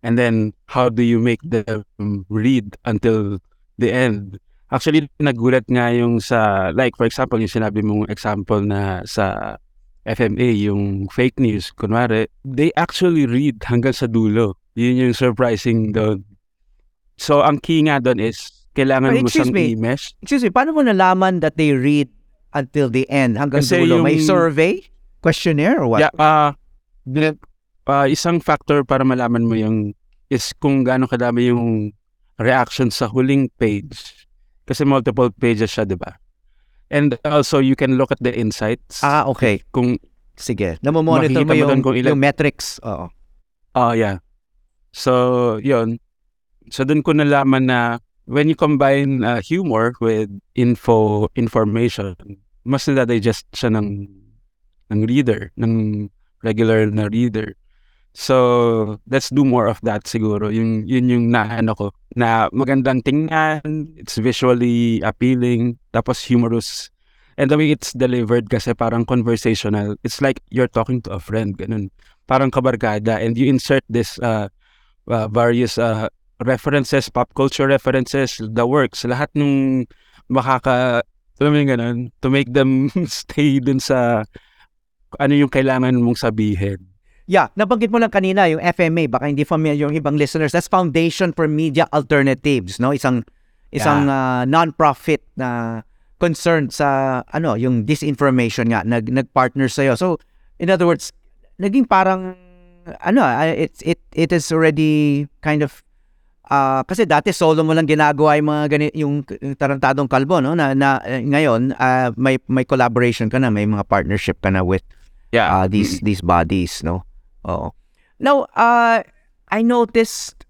And then, how do you make them read until the end? Actually, nagulat nga yung sa, like for example, yung sinabi mong example na sa FMA, yung fake news, kunwari, they actually read hanggang sa dulo. Yun yung surprising doon. So, ang key nga doon is, kailangan But mo siyang me. i-mesh. Excuse me, paano mo nalaman that they read until the end, hanggang Kasi dulo? May yung- survey? Questionnaire or what? Yeah, ah uh, isang factor para malaman mo yung is kung gaano kadami yung reaction sa huling page. Kasi multiple pages siya, di ba? And also, you can look at the insights. Ah, okay. Kung, Sige. Namomonitor mo mo yung, doon kung ilan- yung metrics. Oo. oh yeah. So, yun. So, dun ko nalaman na when you combine uh, humor with info, information, mas nadadigest siya ng, ng reader, ng regular na reader. So, let's do more of that siguro. Yung, yun yung naano ko. Na magandang tingnan, it's visually appealing, tapos humorous. And the way it's delivered kasi parang conversational. It's like you're talking to a friend, ganun. Parang kabarkada. And you insert this uh, uh, various uh, references, pop culture references, the works, lahat nung makaka, alam mo yung ganun, to make them stay dun sa ano yung kailangan mong sabihin. Yeah, nabanggit mo lang kanina yung FMA, baka hindi familiar yung ibang listeners. That's Foundation for Media Alternatives, no? Isang isang ah, non-profit na concerned sa ano, yung disinformation nga nag nag-partner sa So, in other words, naging parang ano, ah, it it it is already kind of ah kasi dati solo mo lang ginagawa yung mga gani, yung tarantadong kalbo no na, na eh, ngayon ah, may may collaboration ka na, may mga partnership ka na with Yeah. uh, these these bodies, no? Oo. Now, uh, I noticed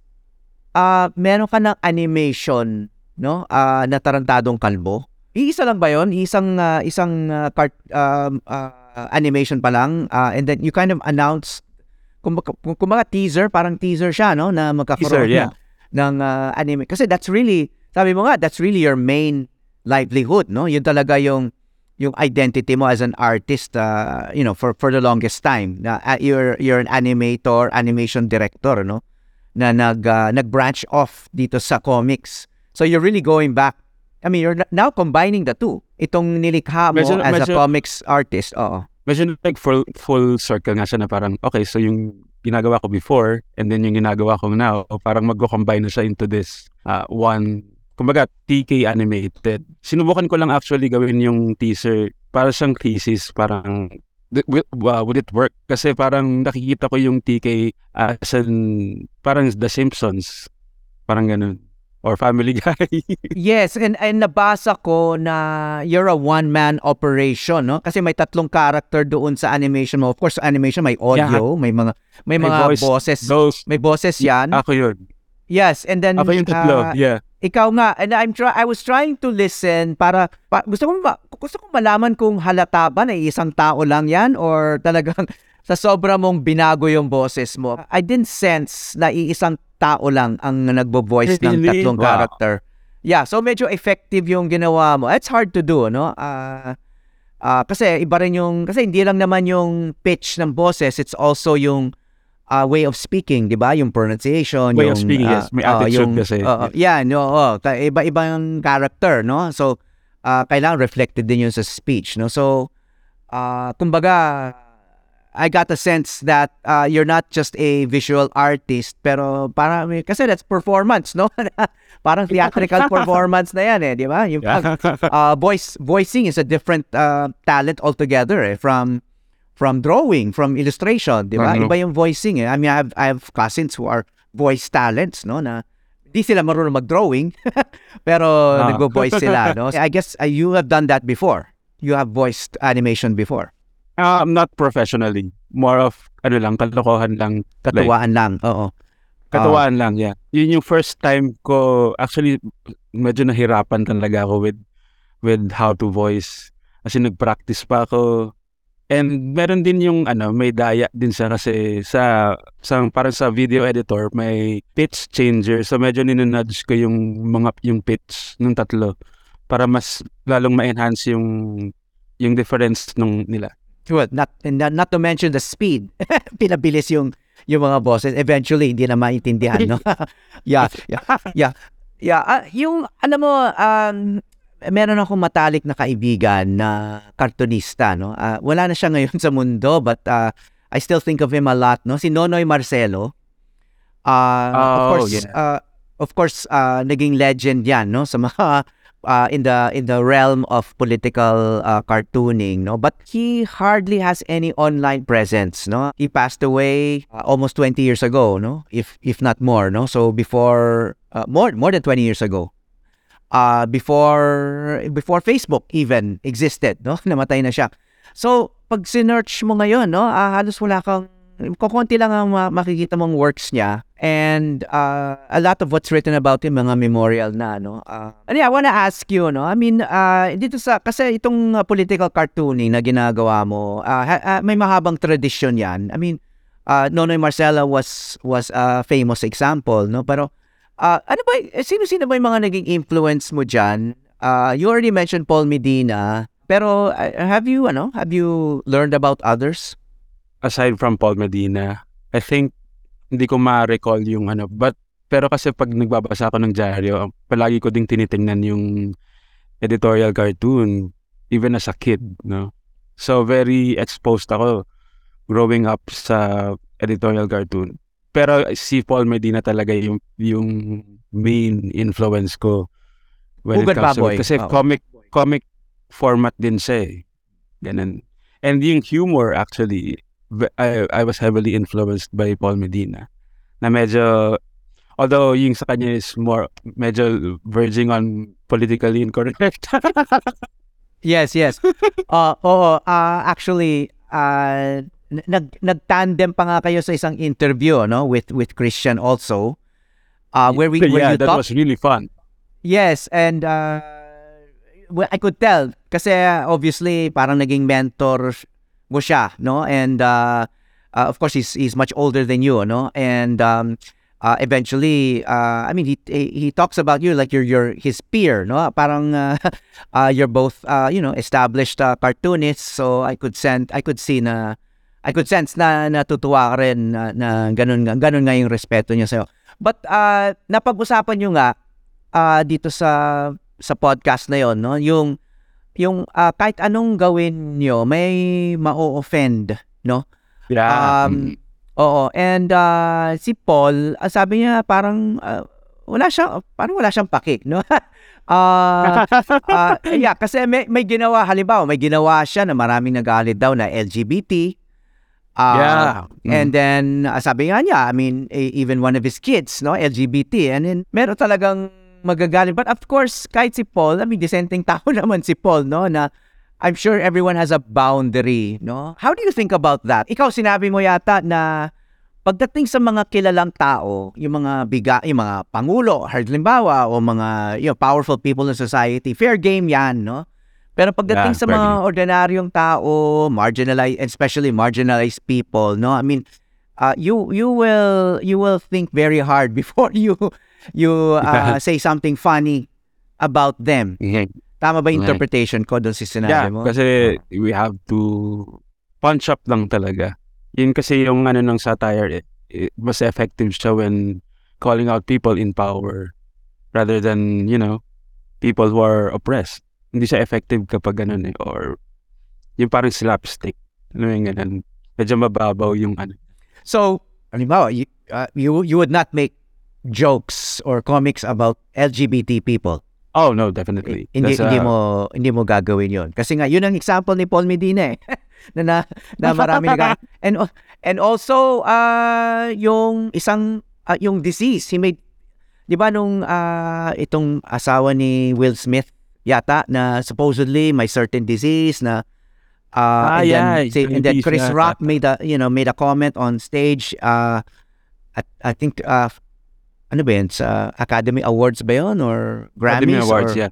uh, meron ka ng animation, no? Uh, na tarantadong kalbo. Iisa lang ba 'yon? Isang uh, isang uh, cart, um, uh, animation pa lang uh, and then you kind of announce kung kung kumbaga teaser, parang teaser siya, no? Na magkakaroon Teaser, yeah. Ng uh, anime. Kasi that's really, sabi mo nga, that's really your main livelihood, no? Yun talaga yung yung identity mo as an artist uh, you know for for the longest time. Na uh, you're you're an animator animation director no? Na nag uh, nag-branch off dito sa comics. So you're really going back. I mean you're now combining the two. Itong nilikha mo Medyo- as a medyo- comics artist oo. Medyo like full, full circle nga siya na parang, okay, so yung ginagawa ko before and then yung ginagawa ko now, parang mag-combine na siya into this uh, one, kumbaga, TK animated. Sinubukan ko lang actually gawin yung teaser para siyang thesis, parang, th- wi- uh, would it work? Kasi parang nakikita ko yung TK as in, parang The Simpsons. Parang ganun. Or Family Guy. Yes, and, and nabasa ko na you're a one-man operation, no? Kasi may tatlong character doon sa animation mo. Of course, sa animation may audio, may mga may May mga voice. boses. Those, May boses 'yan. ako yun. yes, and then Ako yung tatlo. ah, yeah. ikaw nga, and I'm try I was trying to listen para, pa- gusto ko ba gusto ko malaman kung halata ba na isang tao lang 'yan or talagang sa sobra mong binago yung boses mo. I didn't sense na iisang tao lang ang nagbo-voice ng tatlong Wow. character. Yeah, so medyo effective yung ginawa mo. It's hard to do, no? Ah ah, kasi iba rin yung kasi hindi lang naman yung pitch ng boses, it's also yung ah, way of speaking, 'di ba? Yung pronunciation, Way yung of speaking, ah, yes. May attitude yung, kasi. oo, yeah, no, oo. Ka- iba-ibang character, no? So ah, kailangan reflected din yun sa speech, no? So ah, kumbaga I got a sense that uh, you're not just a visual artist, pero para kasi that's performance, no? Parang theatrical performance na yan eh, di ba? Yung pag, uh, voice voicing is a different uh, talent altogether eh, from from drawing, from illustration, di ba? Ano? Iba yung voicing eh. I mean, I have, I have cousins who are voice talents, no? Na di sila marunong mag-drawing, pero Ah. nagvo-voice sila, no? I guess uh, you have done that before. You have voiced animation before. Uh, I'm not professionally. More of, ano lang, kalokohan lang. Like, Katuwaan lang, oo. katuwaan lang, yeah. Yun yung first time ko, actually, medyo nahirapan talaga ako with with how to voice. Kasi nag-practice pa ako. And meron din yung, ano, may daya din siya kasi sa, sa parang sa video editor, may pitch changer. So medyo ninunudge ko yung mga, yung pitch ng tatlo para mas lalong ma-enhance yung yung difference nung nila. Well, not, and not, not to mention the speed. Pinabilis yung yung mga bosses. Eventually, hindi na maintindihan, no? yeah, yeah, yeah. Yeah, ah, yung, alam mo, um, meron akong matalik na kaibigan na kartonista, no? Ah, wala na siya ngayon sa mundo, but ah, I still think of him a lot, no? Si Nonoy Marcelo. Of Oh, course, yeah. ah, of course, ah, naging legend 'yan, no? Sa mga uh, in the in the realm of political uh, cartooning, no. But he hardly has any online presence, no. He passed away uh, almost 20 years ago, no, if if not more, no. So before uh, more more than 20 years ago, uh, before before Facebook even existed, no, namatay na siya. So pag sinearch mo ngayon, no, ah, halos wala kang kukunti lang ang ma- makikita mong works niya and uh, a lot of what's written about him mga memorial na no uh, and yeah, I wanna ask you no? I mean uh, dito sa kasi itong uh, political cartooning na ginagawa mo uh, ha- uh, may mahabang tradisyon yan. I mean uh, Nonoy Marcela was was a famous example no? Pero uh, ano ba eh, sino-sino ba yung mga naging influence mo diyan uh, you already mentioned Paul Medina pero uh, have you ano have you learned about others aside from Paul Medina, I think hindi ko ma-recall yung ano, but pero kasi pag nagbabasa ako ng dyaryo, palagi ko ding tinitingnan yung editorial cartoon even as a kid, no? So very exposed ako growing up sa editorial cartoon. Pero si Paul Medina talaga yung yung main influence ko when Ugat it comes to it. Kasi Oo. comic comic format din siya eh. Ganun. And yung humor actually I, I was heavily influenced by Paul Medina. Na medyo, although yung sa kanya is more, medyo verging on politically incorrect. Yes, yes. Uh, oo, uh, actually, uh, nag nag-tandem pa nga kayo sa isang interview, no, with with Christian also. Uh, where we where yeah, you that talk, was really fun. Yes, and uh, well, I could tell kasi obviously parang naging mentor mo siya, no? And uh, uh, of course he's he's much older than you, no? And um, uh, eventually uh, I mean he he talks about you like you're you're his peer, no? Parang uh, uh, you're both uh, you know established uh, cartoonists, so I could send I could see na I could sense na natutuwa ka rin na, na ganun ganun nga yung respeto niya sa'yo. But uh, napag-usapan niyo nga ah, dito sa sa podcast na yon no yung yung ah, kahit anong gawin nyo may ma-offend no Yeah. um oo and ah, si Paul ah, sabi niya parang ah, wala siya parang wala siyang pakik no ah ah, yeah kasi may may ginawa halimbawa may ginawa siya na maraming nagalit daw na LGBT ah, yeah. Mm. And then, uh, sabi nga niya, I mean, e- even one of his kids, no, LGBT, and then, meron talagang magagalit. But of course, kahit si Paul, I mean, dissenting tao naman si Paul, no, na I'm sure everyone has a boundary, no? How do you think about that? Ikaw, sinabi mo yata na pagdating sa mga kilalang tao, yung mga biga, yung mga pangulo, halimbawa, o mga you know, powerful people in society, fair game yan, no? Pero pagdating Yeah, sa mga game. ordinaryong tao, marginalized, especially marginalized people, no? I mean, uh, you you will you will think very hard before you you uh, say something funny about them. Tama ba interpretation ko doon sa sinabi Yeah, mo? kasi we have to punch up lang talaga. Yun kasi yung ano ng satire, eh, eh, mas effective siya when calling out people in power rather than, you know, people who are oppressed. Hindi siya effective kapag ganun eh, or yung parang slapstick. Ano yung ganun. Medyo mababaw yung ano. So, halimbawa, you, uh, you you would not make jokes or comics about LGBT people. Oh, no, definitely. Hindi hindi uh, mo hindi mo gagawin 'yon. Kasi nga yun ang example ni Paul Medina eh. na, na na marami nag and and also uh, yung isang uh, yung disease he made 'di ba nung uh, itong asawa ni Will Smith yata na supposedly may certain disease na uh, Ah, and yeah, then, say, and then Chris yata. Rock made a you know made a comment on stage uh, at I think uh, ano ba yun, sa Academy Awards ba yun or Academy Grammys Awards, or yeah.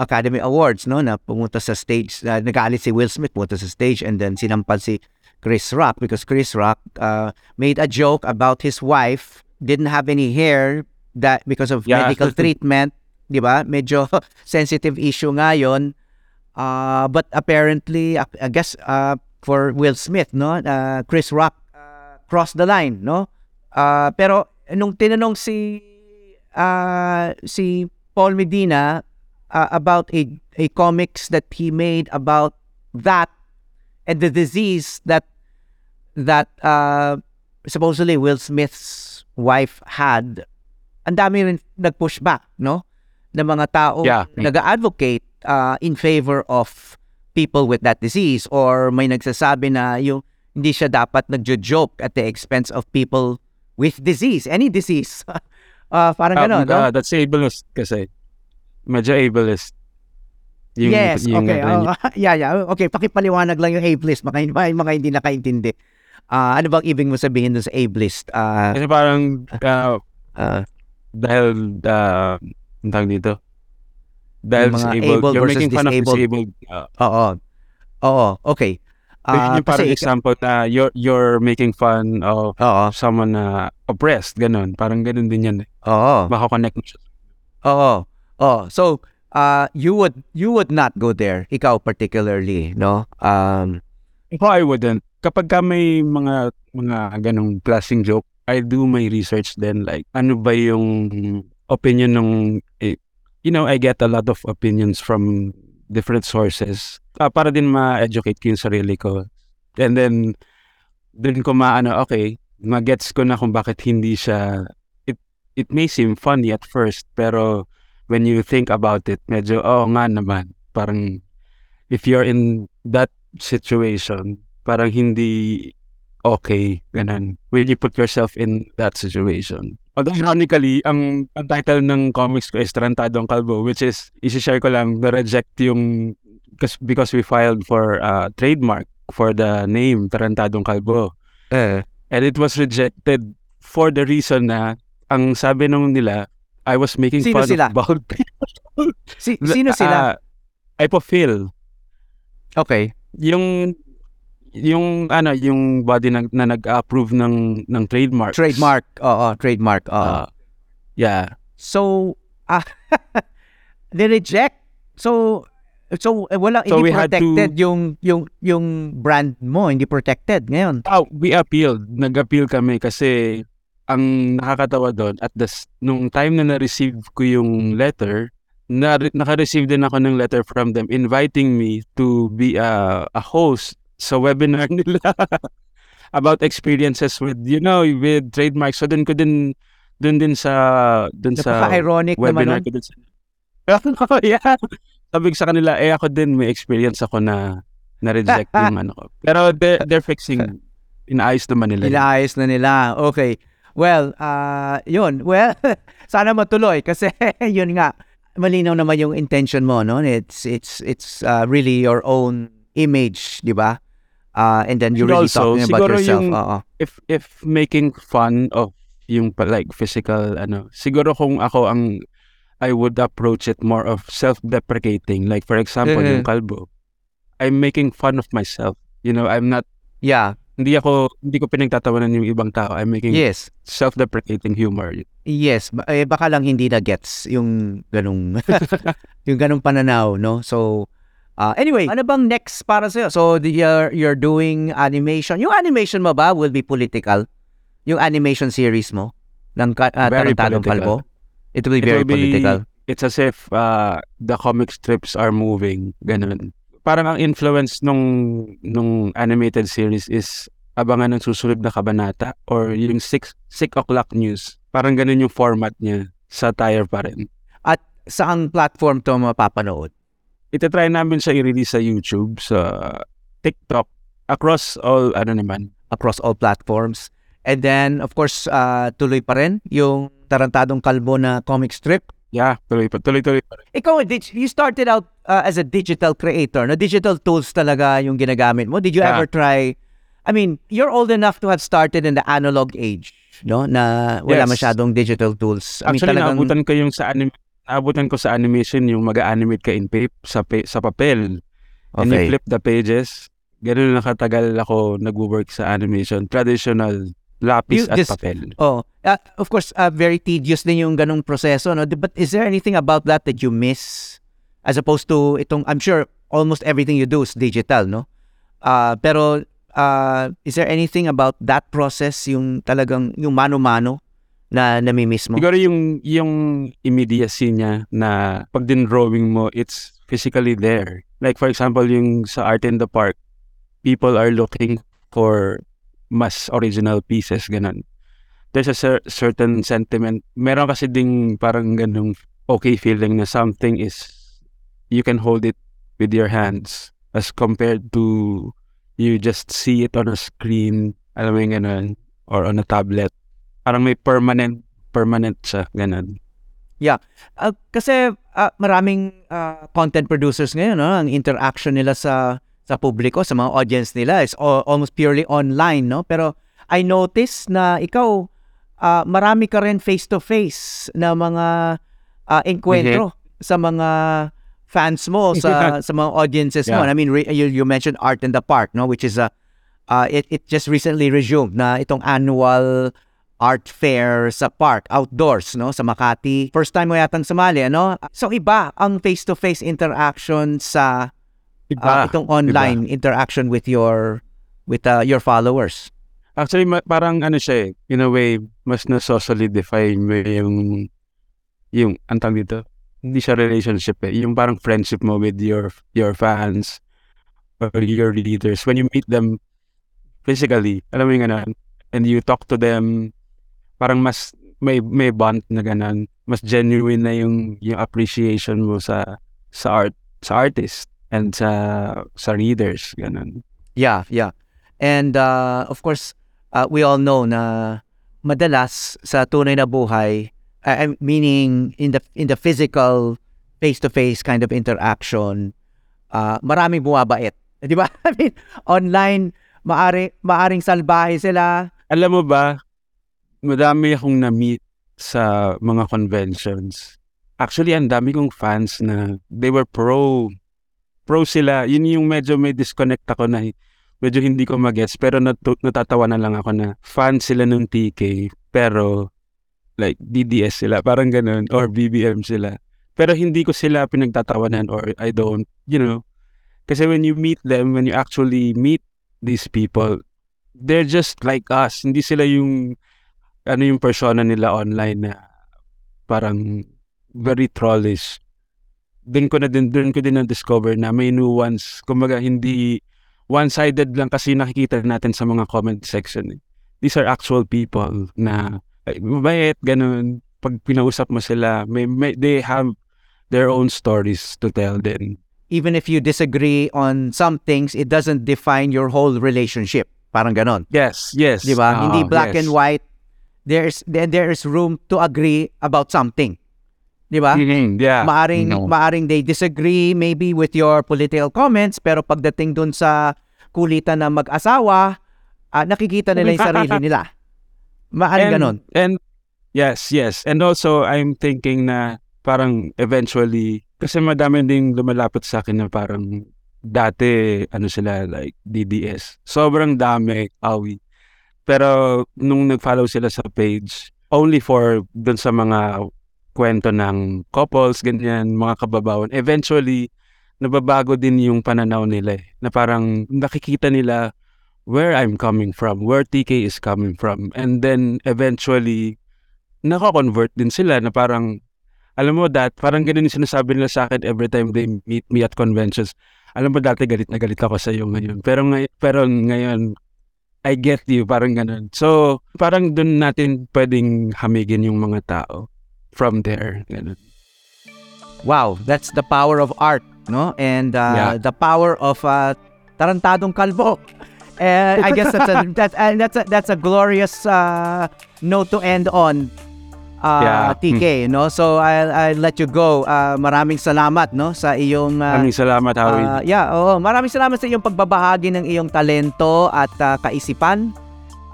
Academy Awards, no, na pumunta sa stage, na nagalit si Will Smith, pumunta sa stage, and then sinampal si Chris Rock because Chris Rock uh, made a joke about his wife didn't have any hair that because of Yeah. medical treatment, di ba? Medyo sensitive issue nga yun. Uh, but apparently, I, I guess uh, for Will Smith, no, uh, Chris Rock uh, crossed the line, no? Uh, pero nung tinanong si uh, si Paul Medina uh, about a a comics that he made about that and the disease that that uh, supposedly Will Smith's wife had, ang dami rin nag-push back, no? Na mga tao Yeah. nag-advocate uh, in favor of people with that disease or may nagsasabi na yung hindi siya dapat nagjo-joke at the expense of people with disease, any disease. uh, parang Ah, gano'n, no? ah, that's ableist kasi. Medyo ableist. Yung, yes, yung, okay. ano, oh, yeah, yeah. Okay, pakipaliwanag lang yung ableist. Baka, mga hindi nakaintindi. Ah, ano bang ibig mo sabihin dun sa ableist? Ah, kasi parang ah, ah, dahil uh, ang tawag dito dahil Yung disabled able you're making fun disabled. of disabled uh, oo. Oo, okay. Ah, yung parang kasi, example na you're you're making fun of oo, someone na oppressed ganun parang ganun din yan eh. oo, makakonect mo siya oo. Oh, so uh, you would you would not go there, ikaw particularly, no? Um, Ako, I wouldn't. Kapag ka may mga mga ganong klaseng joke, I do my research then like ano ba yung opinion ng eh, you know, I get a lot of opinions from different sources ah, para din ma-educate ko yung sarili ko. And then dun ko maano, okay, magets ko na kung bakit hindi siya it it may seem funny at first pero when you think about it, medyo oo nga naman. Parang if you're in that situation, parang hindi okay, ganun. When you put yourself in that situation. Although ironically, ang, ang title ng comics ko is Tarantadong Kalbo, which is, isi-share ko lang, na-reject yung, because, because we filed for uh, trademark for the name Tarantadong Kalbo. Eh. And it was rejected for the reason na, ang sabi nung nila, I was making Sino fun sila? of bald people. Si, sino sila? Ah, Ipophil. okay. Yung yung ano yung body na, na nag-approve ng ng trademark Trademark. Oo, trademark. Oo. yeah so, ah, reject So, so eh, wala So hindi had to- protected yung yung yung brand mo, hindi protected ngayon. oh, we appealed nag-appeal kami kasi ang nakakatawa doon at the nung time na na-receive ko yung letter na naka-receive din ako ng letter from them inviting me to be a, a host sa webinar nila about experiences with you know with trademarks so dun ko din dun din sa dun sa naman webinar nun. ko din sa yeah. Sabi ko sa kanila, eh ako din may experience ako na na-reject yung ano ko. Pero they're, they're fixing, inaayos naman nila. Inaayos na nila. Okay. Well, ah, yun. Well, sana matuloy kasi yun nga malinaw naman yung intention mo, no? It's it's it's ah, really your own image, 'di ba? Ah, and then you're And really also, talking about yourself. yung- Oo. If if making fun of yung like physical ano, siguro kung ako ang I would approach it more of self-deprecating. Like for example, Mhm. yung kalbo. I'm making fun of myself. You know, I'm not Yeah. hindi ako hindi ko pinagtatawanan yung ibang tao. I'm making Yes. self-deprecating humor. Yes, eh, baka lang hindi na gets yung ganung yung ganung pananaw, no? So uh, anyway, ano bang next para sa'yo? So you're, you're doing animation. Yung animation mo ba will be political? Yung animation series mo ng uh, Very Tarantadong. Kalbo? It will be It very will be- political. it's as if uh, the comic strips are moving, ganun. Parang ang influence nung nung animated series is abangan ng susunod na kabanata or yung 6 6 o'clock news. Parang ganun yung format niya. Satire pa rin. Saang platform to mapapanood? Ito-try namin siya i-release sa YouTube, sa TikTok, across all, ano naman, across all platforms. And then, of course, uh, tuloy pa rin yung Tarantadong Kalbo na comic strip. yeah, tuloy pa, tuloy-tuloy pa rin. Ikaw, did, you started out uh, as a digital creator. No? Digital tools talaga yung ginagamit mo. Did you Yeah. ever try... I mean, you're old enough to have started in the analog age, no? Na wala Yes. masyadong digital tools. I mean, Actually, talagang... naabutan ko yung sa anim naabutan ko sa animation yung mag-animate ka in paper, sa, pa- sa papel. And you Okay. flip the pages. Ganun na katagal ako nag-work sa animation. Traditional lapis You at just- papel. Oh, uh, of course, uh, very tedious din yung ganong proseso, no? But is there anything about that that you miss? As opposed to itong, I'm sure almost everything you do is digital, no? Uh, pero uh, is there anything about that process, yung talagang, yung mano-mano na namimiss mo? Siguro yung, yung immediacy niya na pag din drawing mo, it's physically there. Like for example, yung sa Art in the Park, people are looking for mas original pieces, ganun. There's a cer- certain sentiment. Meron kasi ding parang ganung okay feeling na something is, you can hold it with your hands as compared to you just see it on a screen, alam mo yung ganun, or on a tablet. Parang may permanent, permanent siya, ganun. Uh, kasi uh, maraming uh, content producers ngayon, no? ang interaction nila sa sa publiko, sa mga audience nila is al- almost purely online, no? Pero I notice na ikaw uh, marami ka rin face-to-face na mga uh, encuentro sa mga fans mo, sa sa mga audiences mo. Yeah. And I mean, re- you, you mentioned Art in the Park, no? Which is a uh, it, it just recently resumed na itong annual art fair sa park, outdoors, no? Sa Makati. First time mo yatang sumali, ano? So, iba ang face-to-face interaction sa uh, itong online interaction with your with uh, your followers. Actually, ma- parang ano siya eh, in a way, mas na-solidify mo yung, yung, ang tawag dito, hindi siya relationship eh, yung parang friendship mo with your your fans or your readers. When you meet them physically, alam mo yung ganun, and you talk to them, parang mas may may bond na ganun. Mas genuine na yung yung appreciation mo sa sa art sa artist and sa sa readers ganun. Yeah, yeah. And uh, of course, uh, we all know na madalas sa tunay na buhay, uh, uh, meaning in the in the physical face-to-face kind of interaction, uh, maraming bumabait. Di ba? I mean, online, maari, maaring salbahe sila. Alam mo ba, madami akong na-meet sa mga conventions. Actually, ang dami kong fans na they were pro. Pro sila. Yun yung medyo may disconnect ako na medyo hindi ko magets pero nat- natatawa na lang ako na fan sila ng TK pero like DDS sila parang ganun or BBM sila. Pero hindi ko sila pinagtatawanan or I don't you know. Kasi when you meet them when you actually meet these people they're just like us. Hindi sila yung ano yung persona nila online na parang very trollish din ko na din din ko din na discover na may nuance kumbaga hindi one-sided lang kasi nakikita natin sa mga comment section. eh. These are actual people na ay, mabait, ganun. Pag pinausap mo sila, may, may, they have their own stories to tell din. Even if you disagree on some things, it doesn't define your whole relationship. Parang ganon. Yes, yes. Di ba? Ah, Hindi black yes. and white. There's then there is room to agree about something. Di ba? Yeah. maaring No. maaring they disagree maybe with your political comments pero pagdating dun sa kulitan na mag-asawa, ah, nakikita nila yung sarili nila. Maaring and, ganon. And yes, yes. And also, I'm thinking na parang eventually, kasi madami ding lumalapit sa akin na parang dati, ano sila, like DDS. Sobrang dami, awi. Pero nung nag-follow sila sa page, only for dun sa mga kwento ng couples, ganyan, mga kababawan. Eventually, nababago din yung pananaw nila eh. Na parang nakikita nila where I'm coming from, where TK is coming from. And then eventually, nako-convert din sila na parang, alam mo that, parang ganun yung sinasabi nila sa akin every time they meet me at conventions. Alam mo dati galit na galit ako sa iyo ngayon. Pero, ngay- pero ngayon, I get you, parang ganun. So, parang dun natin pwedeng hamigin yung mga tao from there. Wow, that's the power of art, no? And uh, Yeah. the power of uh, tarantadong kalbo. And I guess that's a that's uh, that's a, that's a glorious uh, note to end on. Uh, Yeah. TK, no? So I'll, I'll let you go. Uh, maraming salamat, no, sa iyong uh, Maraming salamat, Howie. Ah, yeah, oo. Maraming salamat sa iyong pagbabahagi ng iyong talento at ah, kaisipan.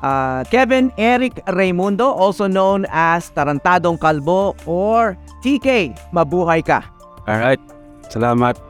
Ah, Kevin Eric Raimundo, also known as Tarantadong Kalbo or TK, mabuhay ka. Alright. Salamat.